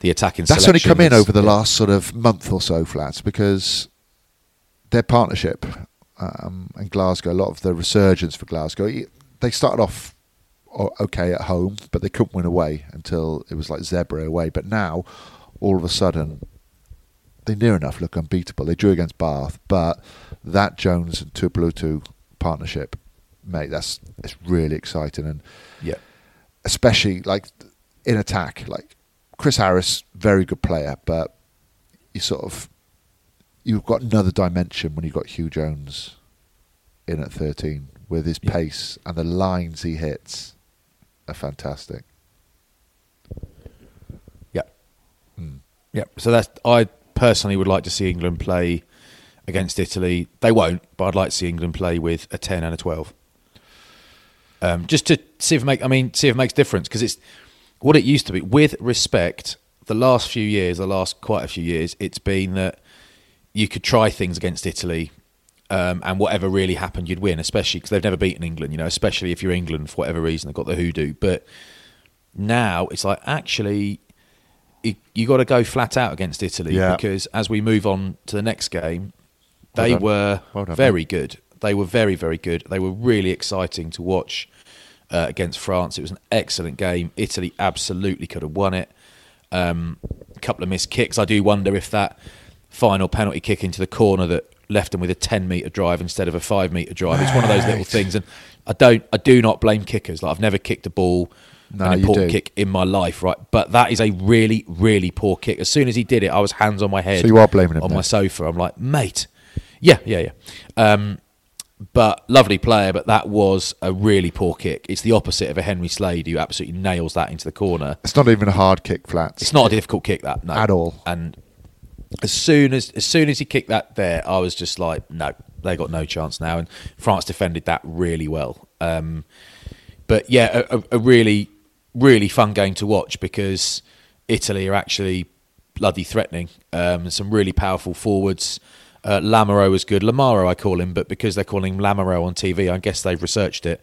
[SPEAKER 3] the attacking.
[SPEAKER 2] That's only come in over the last sort of month or so, flats, because their partnership um, and Glasgow, a lot of the resurgence for Glasgow, they started off okay at home, but they couldn't win away until it was like Zebre away. But now, all of a sudden, they near enough look unbeatable. They drew against Bath, but that Jones and Tuipulotu partnership, mate, that's it's really exciting and
[SPEAKER 3] Yeah,
[SPEAKER 2] especially like in attack. Like Chris Harris, very good player, but you sort of you've got another dimension when you've got Huw Jones in at thirteen with his
[SPEAKER 3] Yeah.
[SPEAKER 2] pace and the lines he hits are fantastic.
[SPEAKER 3] yeah,
[SPEAKER 2] Mm.
[SPEAKER 3] yeah. So that's I personally would like to see England play against Italy. They won't, but I'd like to see England play with a ten and a twelve. Um, just to see if it make, I mean, see if it makes difference because it's what it used to be. With respect, the last few years, the last quite a few years, it's been that you could try things against Italy, um, and whatever really happened, you'd win. Especially because they've never beaten England, you know. Especially if you're England for whatever reason, they've got the hoodoo. But now it's like actually, you, you got to go flat out against Italy
[SPEAKER 2] Yeah.
[SPEAKER 3] because as we move on to the next game, they
[SPEAKER 2] done.
[SPEAKER 3] were
[SPEAKER 2] Well done,
[SPEAKER 3] very
[SPEAKER 2] mate.
[SPEAKER 3] good. They were very, very good. They were really exciting to watch uh, against France. It was an excellent game. Italy absolutely could have won it. Um, a couple of missed kicks. I do wonder if that final penalty kick into the corner that left them with a 10 metre drive instead of a 5 metre drive. It's one of those little things. And I don't, I do not blame kickers. Like I've never kicked a ball,
[SPEAKER 2] No,
[SPEAKER 3] an important kick in my life, right? But that is a really, really poor kick. As soon as he did it, I was hands on my head.
[SPEAKER 2] So you are blaming him
[SPEAKER 3] on my sofa. I'm like, mate, yeah, yeah, yeah. Um, but lovely player, but that was a really poor kick. It's the opposite of a Henry Slade who absolutely nails that into the corner.
[SPEAKER 2] It's not even a hard kick, flats.
[SPEAKER 3] It's not a difficult kick that no.
[SPEAKER 2] At all.
[SPEAKER 3] And as soon as as soon as he kicked that there, I was just like, no, they got no chance now. And France defended that really well. Um, but yeah, a, a, a really really fun game to watch because Italy are actually bloody threatening. Um, some really powerful forwards. Uh, Lamaro was good. Lamaro, I call him, but because they're calling him Lamaro on TV, I guess they've researched it.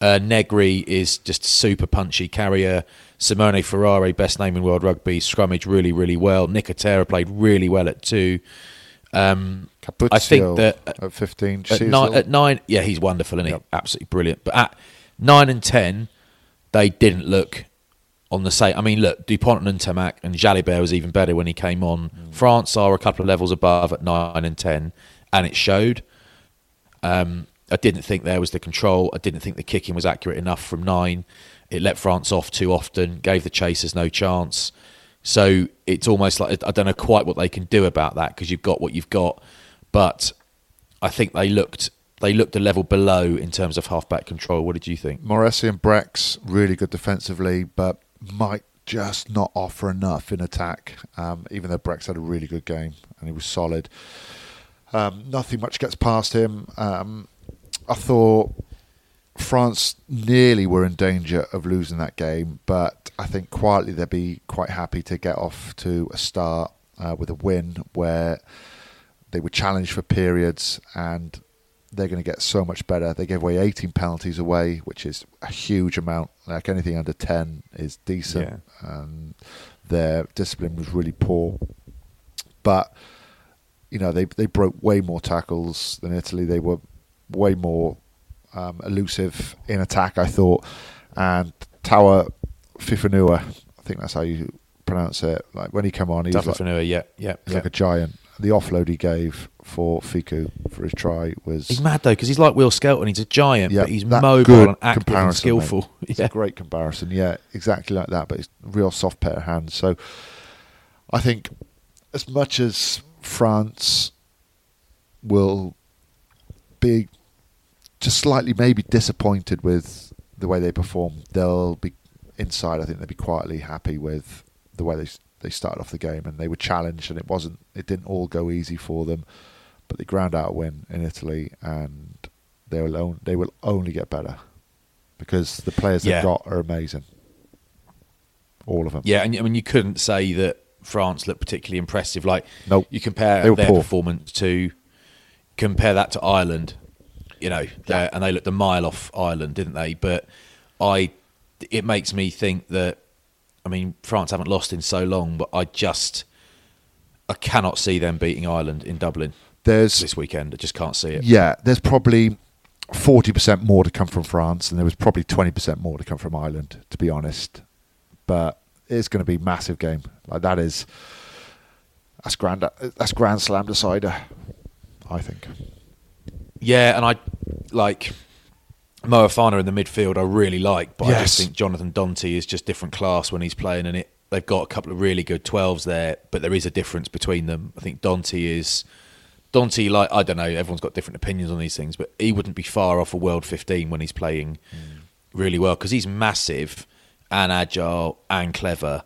[SPEAKER 3] Uh, Negri is just a super punchy carrier. Simone Ferrari, best name in world rugby, scrummaged really, really well. Nicotera played really well at two. Um,
[SPEAKER 2] Capuozzo
[SPEAKER 3] I think that
[SPEAKER 2] at 15.
[SPEAKER 3] at nine, at nine, yeah, he's wonderful, isn't he?
[SPEAKER 2] Yep.
[SPEAKER 3] Absolutely brilliant. But at nine and ten, they didn't look on the same. I mean, look, Dupont and Ntamack and Jalibert was even better when he came on.
[SPEAKER 2] Mm.
[SPEAKER 3] France are a couple of levels above at nine and ten, and it showed. Um, I didn't think there was the control. I didn't think the kicking was accurate enough from nine. It let France off too often, gave the chasers no chance. So it's almost like I don't know quite what they can do about that because you've got what you've got. But I think they looked they looked a level below in terms of halfback control. What did you think?
[SPEAKER 2] Morisi and Brex really good defensively, but might just not offer enough in attack. Um, even though Brex had a really good game and he was solid, um, nothing much gets past him. Um, I thought France nearly were in danger of losing that game, but I think quietly they'd be quite happy to get off to a start uh, with a win where they were challenged for periods and they're going to get so much better. They gave away 18 penalties away, which is a huge amount. Like anything under 10 is decent. Yeah. And their discipline was really poor. But, you know, they, they broke way more tackles than Italy. They were way more um, elusive in attack, I thought. And Tower Fifanua, I think that's how you pronounce it. Like when he came on, he was like,
[SPEAKER 3] yeah, yeah,
[SPEAKER 2] He's
[SPEAKER 3] yeah.
[SPEAKER 2] like a giant. The offload he gave for Fiku for his try was
[SPEAKER 3] He's mad though because he's like Will Skelton. He's a giant,
[SPEAKER 2] yeah,
[SPEAKER 3] but he's mobile and active and skillful.
[SPEAKER 2] mate. [laughs] It's
[SPEAKER 3] Yeah.
[SPEAKER 2] a great comparison. Yeah, exactly like that. But it's a real soft pair of hands. So I think as much as France will be just slightly maybe disappointed with the way they perform, they'll be inside. I think they'll be quietly happy with the way they they started off the game and they were challenged and it wasn't it didn't all go easy for them, but they ground out a win in Italy and they will on, they will only get better because the players
[SPEAKER 3] Yeah.
[SPEAKER 2] they've got are amazing. All of them.
[SPEAKER 3] Yeah, and I mean, you couldn't say that France looked particularly impressive. Like,
[SPEAKER 2] Nope.
[SPEAKER 3] you compare their
[SPEAKER 2] poor.
[SPEAKER 3] performance to compare that to Ireland, you know, they're- and they looked a mile off Ireland, didn't they? But I, it makes me think that, I mean, France haven't lost in so long, but I just, I cannot see them beating Ireland in Dublin
[SPEAKER 2] There's
[SPEAKER 3] this weekend. I just can't see it.
[SPEAKER 2] Yeah, there's probably forty percent more to come from France, and there was probably twenty percent more to come from Ireland, to be honest. But it's going to be massive game. Like that is that's grand. That's grand slam decider. I think.
[SPEAKER 3] Yeah, and I like Moefana in the midfield. I really like, but I just think Jonathan Danty is just different class when he's playing, and it they've got a couple of really good twelves there, but there is a difference between them. I think Danty is Danty. Like I don't know, everyone's got different opinions on these things, but he wouldn't be far off a world fifteen when he's playing really well because he's massive and agile and clever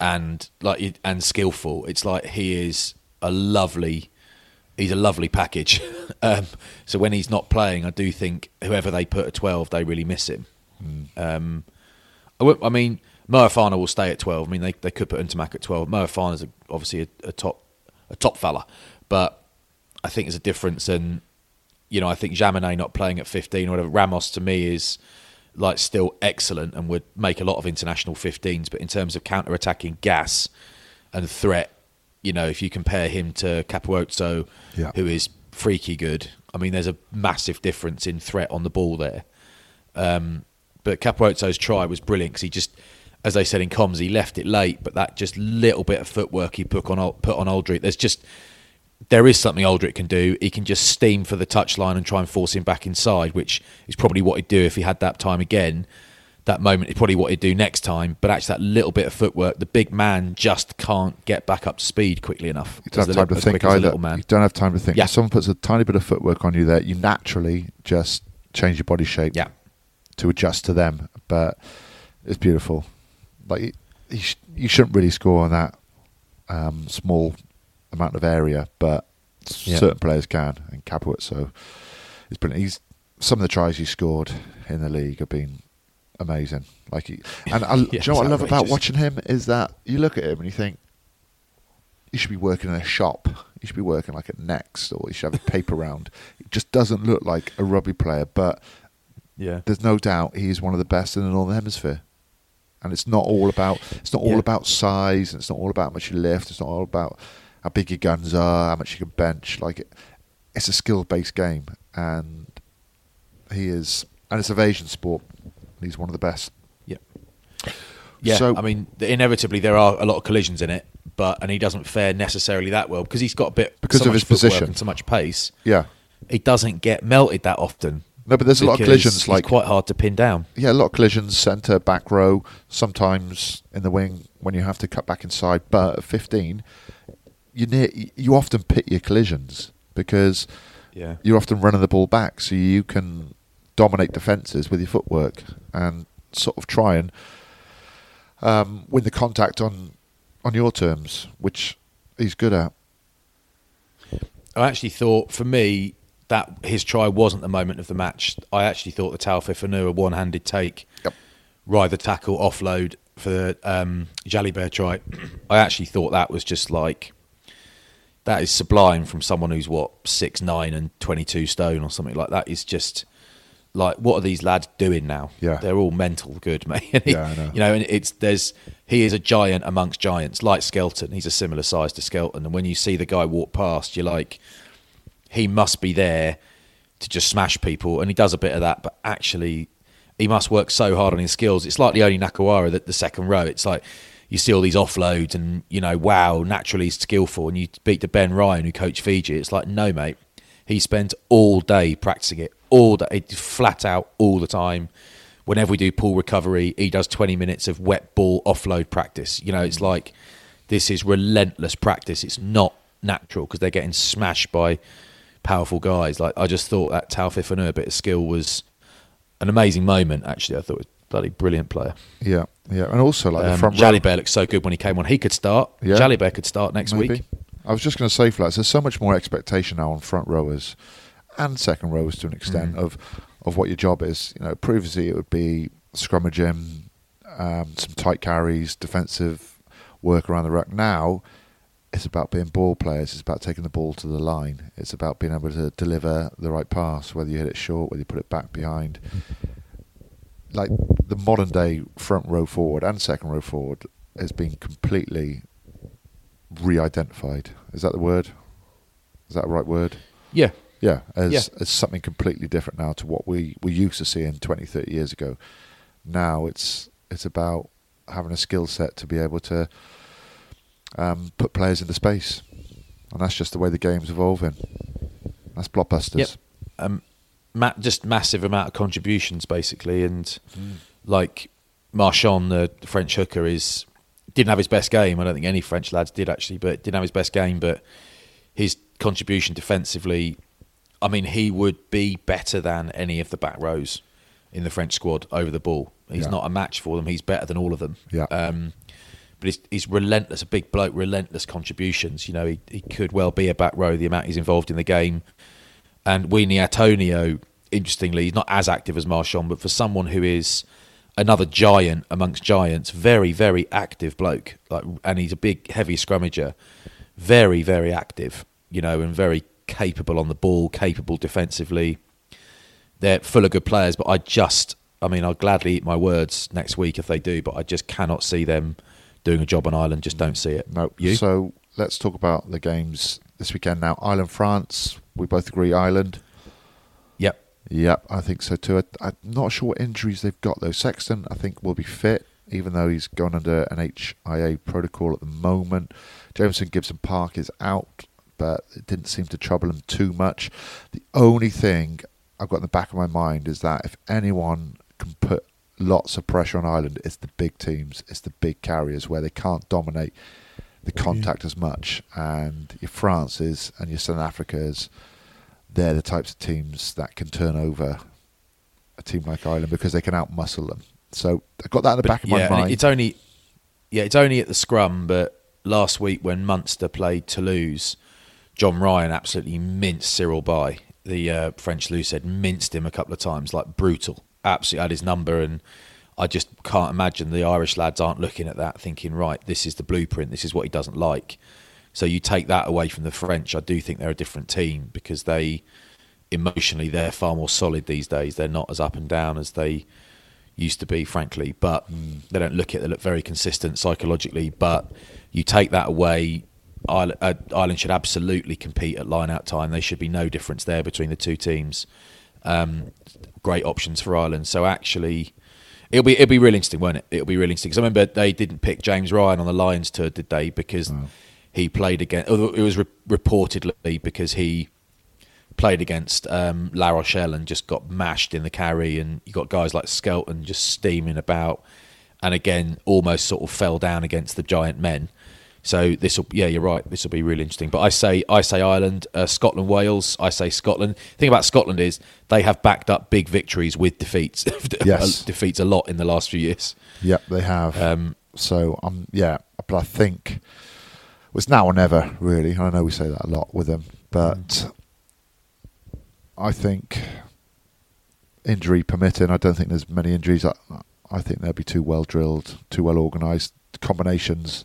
[SPEAKER 3] and like and skillful. It's like he is a lovely he's a lovely package. [laughs] um, so when he's not playing, I do think whoever they put at twelve, they really miss him. Um, I, won't- I mean, Moefana will stay at twelve. I mean, they they could put Ntamack at twelve. Moefana's a, obviously a, a top a top fella, but I think there's a difference. And you know, I think Jaminet not playing at fifteen or whatever. Ramos to me is like still excellent and would make a lot of international 15s. But in terms of counter attacking gas and threat, you know, if you compare him to Capuozzo,
[SPEAKER 2] Yeah.
[SPEAKER 3] who is freaky good, I mean, there's a massive difference in threat on the ball there. Um, but Capuozzo's try was brilliant because he just, as they said in comms, he left it late, but that just little bit of footwork he put on put on Alldritt, there's just there is something Alldritt can do. He can just steam for the touchline and try and force him back inside, which is probably what he'd do if he had that time again. That moment is probably what he'd do next time. But actually, that little bit of footwork, the big man just can't get back up to speed quickly enough.
[SPEAKER 2] You don't have time to think either. You don't have time to think.
[SPEAKER 3] Yeah.
[SPEAKER 2] If someone puts a tiny bit of footwork on you there, you naturally just change your body shape
[SPEAKER 3] Yeah.
[SPEAKER 2] to adjust to them. But it's beautiful. Like you, sh- you shouldn't really score on that um, small amount of area, but
[SPEAKER 3] Yeah.
[SPEAKER 2] certain players can. And Capuozzo it's brilliant. He's some of the tries he scored in the league have been amazing. Like, he, [laughs] and I,
[SPEAKER 3] Yeah,
[SPEAKER 2] you know what I love about watching him is that you look at him and you think you should be working in a shop. You should be working like at Next, or you should have a paper [laughs] round. It just doesn't look like a rugby player, but
[SPEAKER 3] Yeah.
[SPEAKER 2] there's no doubt he is one of the best in the northern hemisphere. And it's not all about it's not all
[SPEAKER 3] Yeah.
[SPEAKER 2] about size. And it's not all about how much you lift. It's not all about how big your guns are, how much you can bench. Like it, it's a skill based game, and he is, and it's evasion sport. He's one of the best.
[SPEAKER 3] Yeah. Yeah,
[SPEAKER 2] So-
[SPEAKER 3] I mean, inevitably there are a lot of collisions in it, but and he doesn't fare necessarily that well because he's got a bit
[SPEAKER 2] Because
[SPEAKER 3] so
[SPEAKER 2] of his position.
[SPEAKER 3] and so much pace.
[SPEAKER 2] Yeah,
[SPEAKER 3] He doesn't get melted that often.
[SPEAKER 2] No, but there's a lot of collisions, like-
[SPEAKER 3] quite hard to pin down.
[SPEAKER 2] yeah, a lot of collisions, centre, back row, sometimes in the wing when you have to cut back inside. But at 15, you near, you often pit your collisions because
[SPEAKER 3] Yeah.
[SPEAKER 2] you're often running the ball back, so you can dominate defences with your footwork and sort of try and um, win the contact on on your terms, which he's good at.
[SPEAKER 3] I actually thought, for me, that his try wasn't the moment of the match. I actually thought the Taofifenua one-handed take,
[SPEAKER 2] Yep.
[SPEAKER 3] ride the tackle, offload for the um, Jalibert try. [clears throat] I actually thought that was just like that is sublime from someone who's what six nine and twenty two stone or something like that. Is just like what are these lads doing now?
[SPEAKER 2] Yeah.
[SPEAKER 3] they're all mental good, [laughs] mate. And he-
[SPEAKER 2] Yeah, I know.
[SPEAKER 3] You know, and it's there's he is a giant amongst giants, like Skelton. He's a similar size to Skelton, and when you see the guy walk past, you're like, he must be there to just smash people, and he does a bit of that, but actually, he must work so hard on his skills. It's like the only Nakarawa that the second row. It's like you see all these offloads and you know, wow, naturally he's skillful, and you speak to Ben Ryan who coached Fiji. It's like, no, mate, he spent all day practicing it, all day, flat out, all the time. Whenever we do pool recovery, he does 20 minutes of wet ball offload practice. You know, it's like this is relentless practice. It's not natural because they're getting smashed by powerful guys. Like I just thought that Taofifenua, a bit of skill was an amazing moment. Actually, I thought it was a bloody brilliant player.
[SPEAKER 2] Yeah, yeah, and also like the
[SPEAKER 3] Um,
[SPEAKER 2] front row.
[SPEAKER 3] Jalibert looked so good when he came on. He could start.
[SPEAKER 2] Yeah.
[SPEAKER 3] Jalibert could start next
[SPEAKER 2] Maybe.
[SPEAKER 3] week.
[SPEAKER 2] I was just going to say, Flats, there's so much more expectation now on front rowers and second rowers to an extent
[SPEAKER 3] Mm.
[SPEAKER 2] of of what your job is. You know, previously it would be scrummaging, um, some tight carries, defensive work around the ruck. Now it's about being ball players. It's about taking the ball to the line. It's about being able to deliver the right pass, whether you hit it short, whether you put it back behind. Like the modern day front row forward and second row forward has been completely re-identified. Is that the word? Is that the right word?
[SPEAKER 3] Yeah,
[SPEAKER 2] Yeah, as,
[SPEAKER 3] Yeah.
[SPEAKER 2] as something completely different now to what we, we used to seeing 20, 30 years ago. Now it's it's about having a skill set to be able to um, put players into space, and that's just the way the game's evolving. That's blockbusters.
[SPEAKER 3] Yep. um, ma- just massive amount of contributions basically, and like Marchand, the French hooker, is didn't have his best game. I don't think any French lads did actually, but didn't have his best game. But his contribution defensively, I mean, he would be better than any of the back rows in the French squad over the ball. He's
[SPEAKER 2] Yeah.
[SPEAKER 3] not a match for them. He's better than all of them.
[SPEAKER 2] Yeah.
[SPEAKER 3] Um, but he's, he's relentless, a big bloke, relentless contributions. You know, he, he could well be a back row, the amount he's involved in the game. And Uini Atonio, interestingly, he's not as active as Marchand, but for someone who is another giant amongst giants, very, very active bloke. Like, and he's a big, heavy scrummager, very, very active. You know, and very capable on the ball, capable defensively. They're full of good players, but I just, I mean, I'll gladly eat my words next week if they do, but I just cannot see them doing a job on Ireland. Just don't see it.
[SPEAKER 2] No.
[SPEAKER 3] you?
[SPEAKER 2] So let's talk about the games this weekend now. Ireland, France. We both agree Ireland.
[SPEAKER 3] Yep.
[SPEAKER 2] Yep, I think so too. I, I'm not sure what injuries they've got though. Sexton, I think, will be fit, even though he's gone under an HIA protocol at the moment. Jamison Gibson Park is out, but it didn't seem to trouble him too much. The only thing I've got in the back of my mind is that if anyone can put lots of pressure on Ireland, it's the big teams, it's the big carriers where they can't dominate the contact as much. And your France's and your South Africa's they're the types of teams that can turn over a team like Ireland because they can outmuscle them. So I've got that in the
[SPEAKER 3] But,
[SPEAKER 2] back of my
[SPEAKER 3] yeah, and
[SPEAKER 2] mind.
[SPEAKER 3] It's only, yeah, it's only at the scrum. But last week when Munster played Toulouse, John Ryan absolutely minced Cyril by the uh, French loosehead minced him a couple of times, like brutal. Absolutely had his number, and I just can't imagine the Irish lads aren't looking at that, thinking, right, this is the blueprint. This is what he doesn't like. So you take that away from the French. I do think they're a different team because they emotionally they're far more solid these days. They're not as up and down as they used to be, frankly. But they don't look it. They look very consistent psychologically. But you take that away, Ireland, uh, Ireland should absolutely compete at line-out time. There should be no difference there between the two teams. Um, great options for Ireland. So actually, it'll be it'll be really interesting, won't it? It'll be really interesting. 'Cause I remember they didn't pick James Ryan on the Lions tour, did they? Because he played against. It was re- reportedly because he played against um, La Rochelle and just got mashed in the carry, and you got guys like Skelton just steaming about, and again almost sort of fell down against the giant men. So this will, yeah, you're right. This will be really interesting. But I say, I say Ireland, uh, Scotland, Wales. I say Scotland. The thing about Scotland is they have backed up big victories with defeats. [laughs]
[SPEAKER 2] Yes.
[SPEAKER 3] defeats a lot in the last few years.
[SPEAKER 2] Yep, they have.
[SPEAKER 3] Um,
[SPEAKER 2] so um, yeah, but I think it's now or never, really. I know we say that a lot with them, but I think injury permitting, I don't think there's many injuries. I, I think they'll be too well drilled, too well organised. Combinations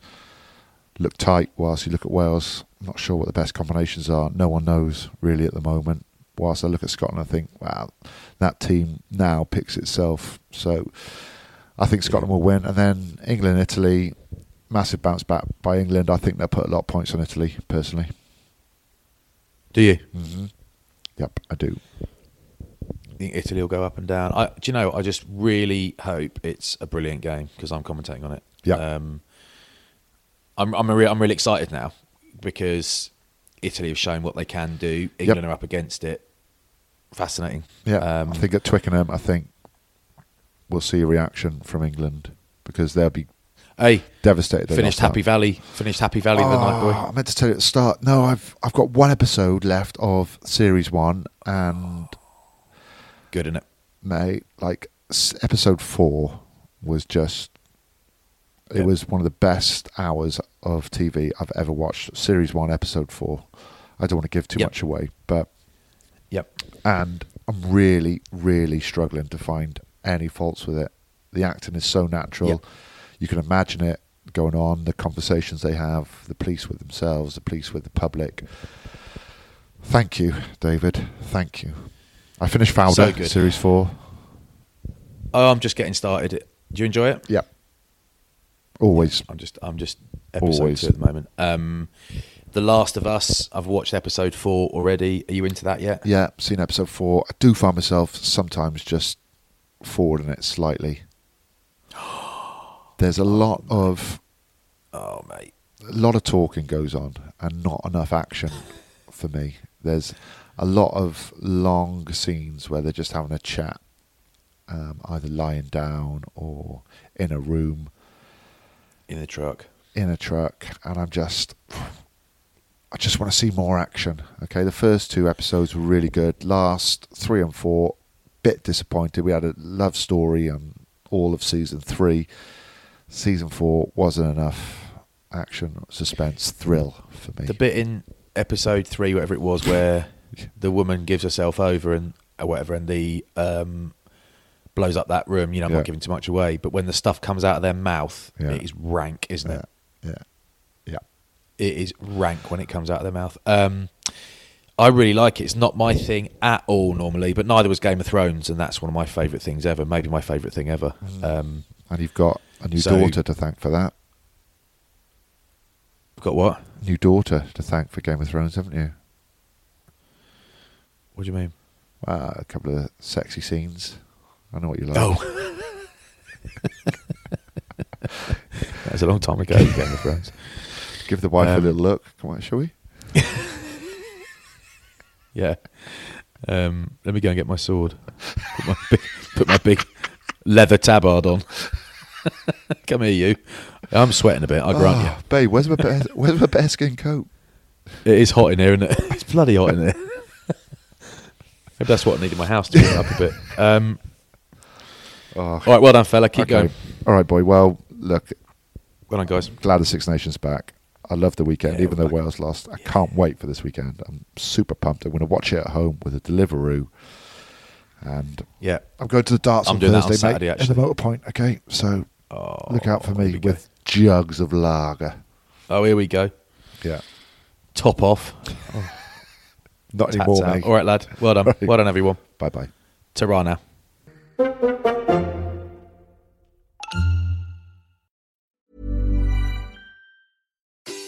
[SPEAKER 2] look tight. Whilst you look at Wales, I'm not sure what the best combinations are. No one knows really at the moment. Whilst I look at Scotland, I think, wow, that team now picks itself. So I think Scotland will win. And then England, Italy, massive bounce back by England. I think they'll put a lot of points on Italy, personally.
[SPEAKER 3] do you?
[SPEAKER 2] hmm Yep, I do.
[SPEAKER 3] I think Italy will go up and down. I, do you know? I just really hope it's a brilliant game because I'm commentating on it.
[SPEAKER 2] Yeah.
[SPEAKER 3] Um, I'm I'm, re- I'm really excited now because Italy have shown what they can do. England are up against it. Fascinating.
[SPEAKER 2] Yeah,
[SPEAKER 3] Um,
[SPEAKER 2] I think at Twickenham, I think we'll see a reaction from England because they'll be
[SPEAKER 3] hey,
[SPEAKER 2] devastated. they
[SPEAKER 3] finished. Happy Valley. Finished Happy Valley the night,
[SPEAKER 2] Oh,
[SPEAKER 3] boy.
[SPEAKER 2] I meant to tell you at the start. No, I've I've got one episode left of series one, and
[SPEAKER 3] Good in it.
[SPEAKER 2] mate, like episode four was just. It
[SPEAKER 3] Yeah.
[SPEAKER 2] was one of the best hours of TV I've ever watched. Series one, episode four. I don't want to give too
[SPEAKER 3] Yep.
[SPEAKER 2] much away, but
[SPEAKER 3] Yep.
[SPEAKER 2] and I'm really, really struggling to find any faults with it. The acting is so natural.
[SPEAKER 3] Yep.
[SPEAKER 2] You can imagine it going on, the conversations they have, the police with themselves, the police with the public. Thank you, David. Thank you. I finished Fauda,
[SPEAKER 3] So
[SPEAKER 2] series four.
[SPEAKER 3] Oh, I'm just getting started. Do you enjoy it?
[SPEAKER 2] Yep. Always.
[SPEAKER 3] I'm just I'm just episode
[SPEAKER 2] Always.
[SPEAKER 3] two at the moment. Um, the Last of Us. I've watched episode four already. Are you into that yet?
[SPEAKER 2] Yeah, seen episode four. I do find myself sometimes just forwarding it slightly. [gasps] There's a lot of
[SPEAKER 3] Oh mate.
[SPEAKER 2] a lot of talking goes on and not enough action for me. There's a lot of long scenes where they're just having a chat, um, either lying down or in a room,
[SPEAKER 3] In the truck.
[SPEAKER 2] in a truck, and I'm just, I just want to see more action. Okay, the first two episodes were really good. Last three and four, bit disappointed. We had a love story and all of season three. Season four wasn't enough action, suspense, thrill for me.
[SPEAKER 3] The bit in episode three, whatever it was, where [laughs] the woman gives herself over and or whatever, and the um, blows up that room. You know, I'm
[SPEAKER 2] Yeah.
[SPEAKER 3] not giving too much away, but when the stuff comes out of their mouth,
[SPEAKER 2] Yeah.
[SPEAKER 3] it is rank, isn't it?
[SPEAKER 2] yeah, yeah.
[SPEAKER 3] It is rank when it comes out of their mouth. Um, I really like it. It's not my thing at all normally, but neither was Game of Thrones, and that's one of my favourite things ever. Maybe my favourite thing ever. Um,
[SPEAKER 2] And you've got a new
[SPEAKER 3] So-
[SPEAKER 2] daughter to thank for that.
[SPEAKER 3] got what?
[SPEAKER 2] New daughter to thank for Game of Thrones, haven't you?
[SPEAKER 3] What do you mean?
[SPEAKER 2] Uh, a couple of sexy scenes. I know what you like.
[SPEAKER 3] Oh. [laughs] That's a long time ago, Game of Thrones.
[SPEAKER 2] Give the wife
[SPEAKER 3] Um,
[SPEAKER 2] a little look. Come on, shall we? [laughs]
[SPEAKER 3] Yeah. Um, let me go and get my sword. Put my big, put my big leather tabard on. [laughs] Come here, you. I'm sweating a bit. I grant
[SPEAKER 2] Oh, babe, where's my bear, where's my bearskin coat?
[SPEAKER 3] It is hot in here, isn't it? It's bloody hot in here. Maybe that's what I need in my house to warm up a bit. Um,
[SPEAKER 2] Oh,
[SPEAKER 3] all right, well done, fella. Keep
[SPEAKER 2] okay.
[SPEAKER 3] going.
[SPEAKER 2] All right, boy. Well, look,
[SPEAKER 3] Well done, guys.
[SPEAKER 2] glad the Six Nations back. I love the weekend,
[SPEAKER 3] Yeah,
[SPEAKER 2] even though
[SPEAKER 3] back.
[SPEAKER 2] Wales lost. I can't wait for this weekend. I'm super pumped. I'm going to watch it at home with a Deliveroo. And
[SPEAKER 3] Yeah.
[SPEAKER 2] I'm going to the darts
[SPEAKER 3] I'm
[SPEAKER 2] on
[SPEAKER 3] that on
[SPEAKER 2] Thursday,
[SPEAKER 3] Saturday,
[SPEAKER 2] mate,
[SPEAKER 3] actually.
[SPEAKER 2] in the Motorpoint. Okay, so
[SPEAKER 3] Oh,
[SPEAKER 2] look out for me with jugs of lager.
[SPEAKER 3] Oh, here we go.
[SPEAKER 2] Yeah,
[SPEAKER 3] Top off. [laughs] Oh.
[SPEAKER 2] not
[SPEAKER 3] Tats
[SPEAKER 2] anymore, mate.
[SPEAKER 3] All right, lad. Well done. [laughs]
[SPEAKER 2] Right.
[SPEAKER 3] Well done, everyone.
[SPEAKER 2] Bye bye.
[SPEAKER 3] Ta now.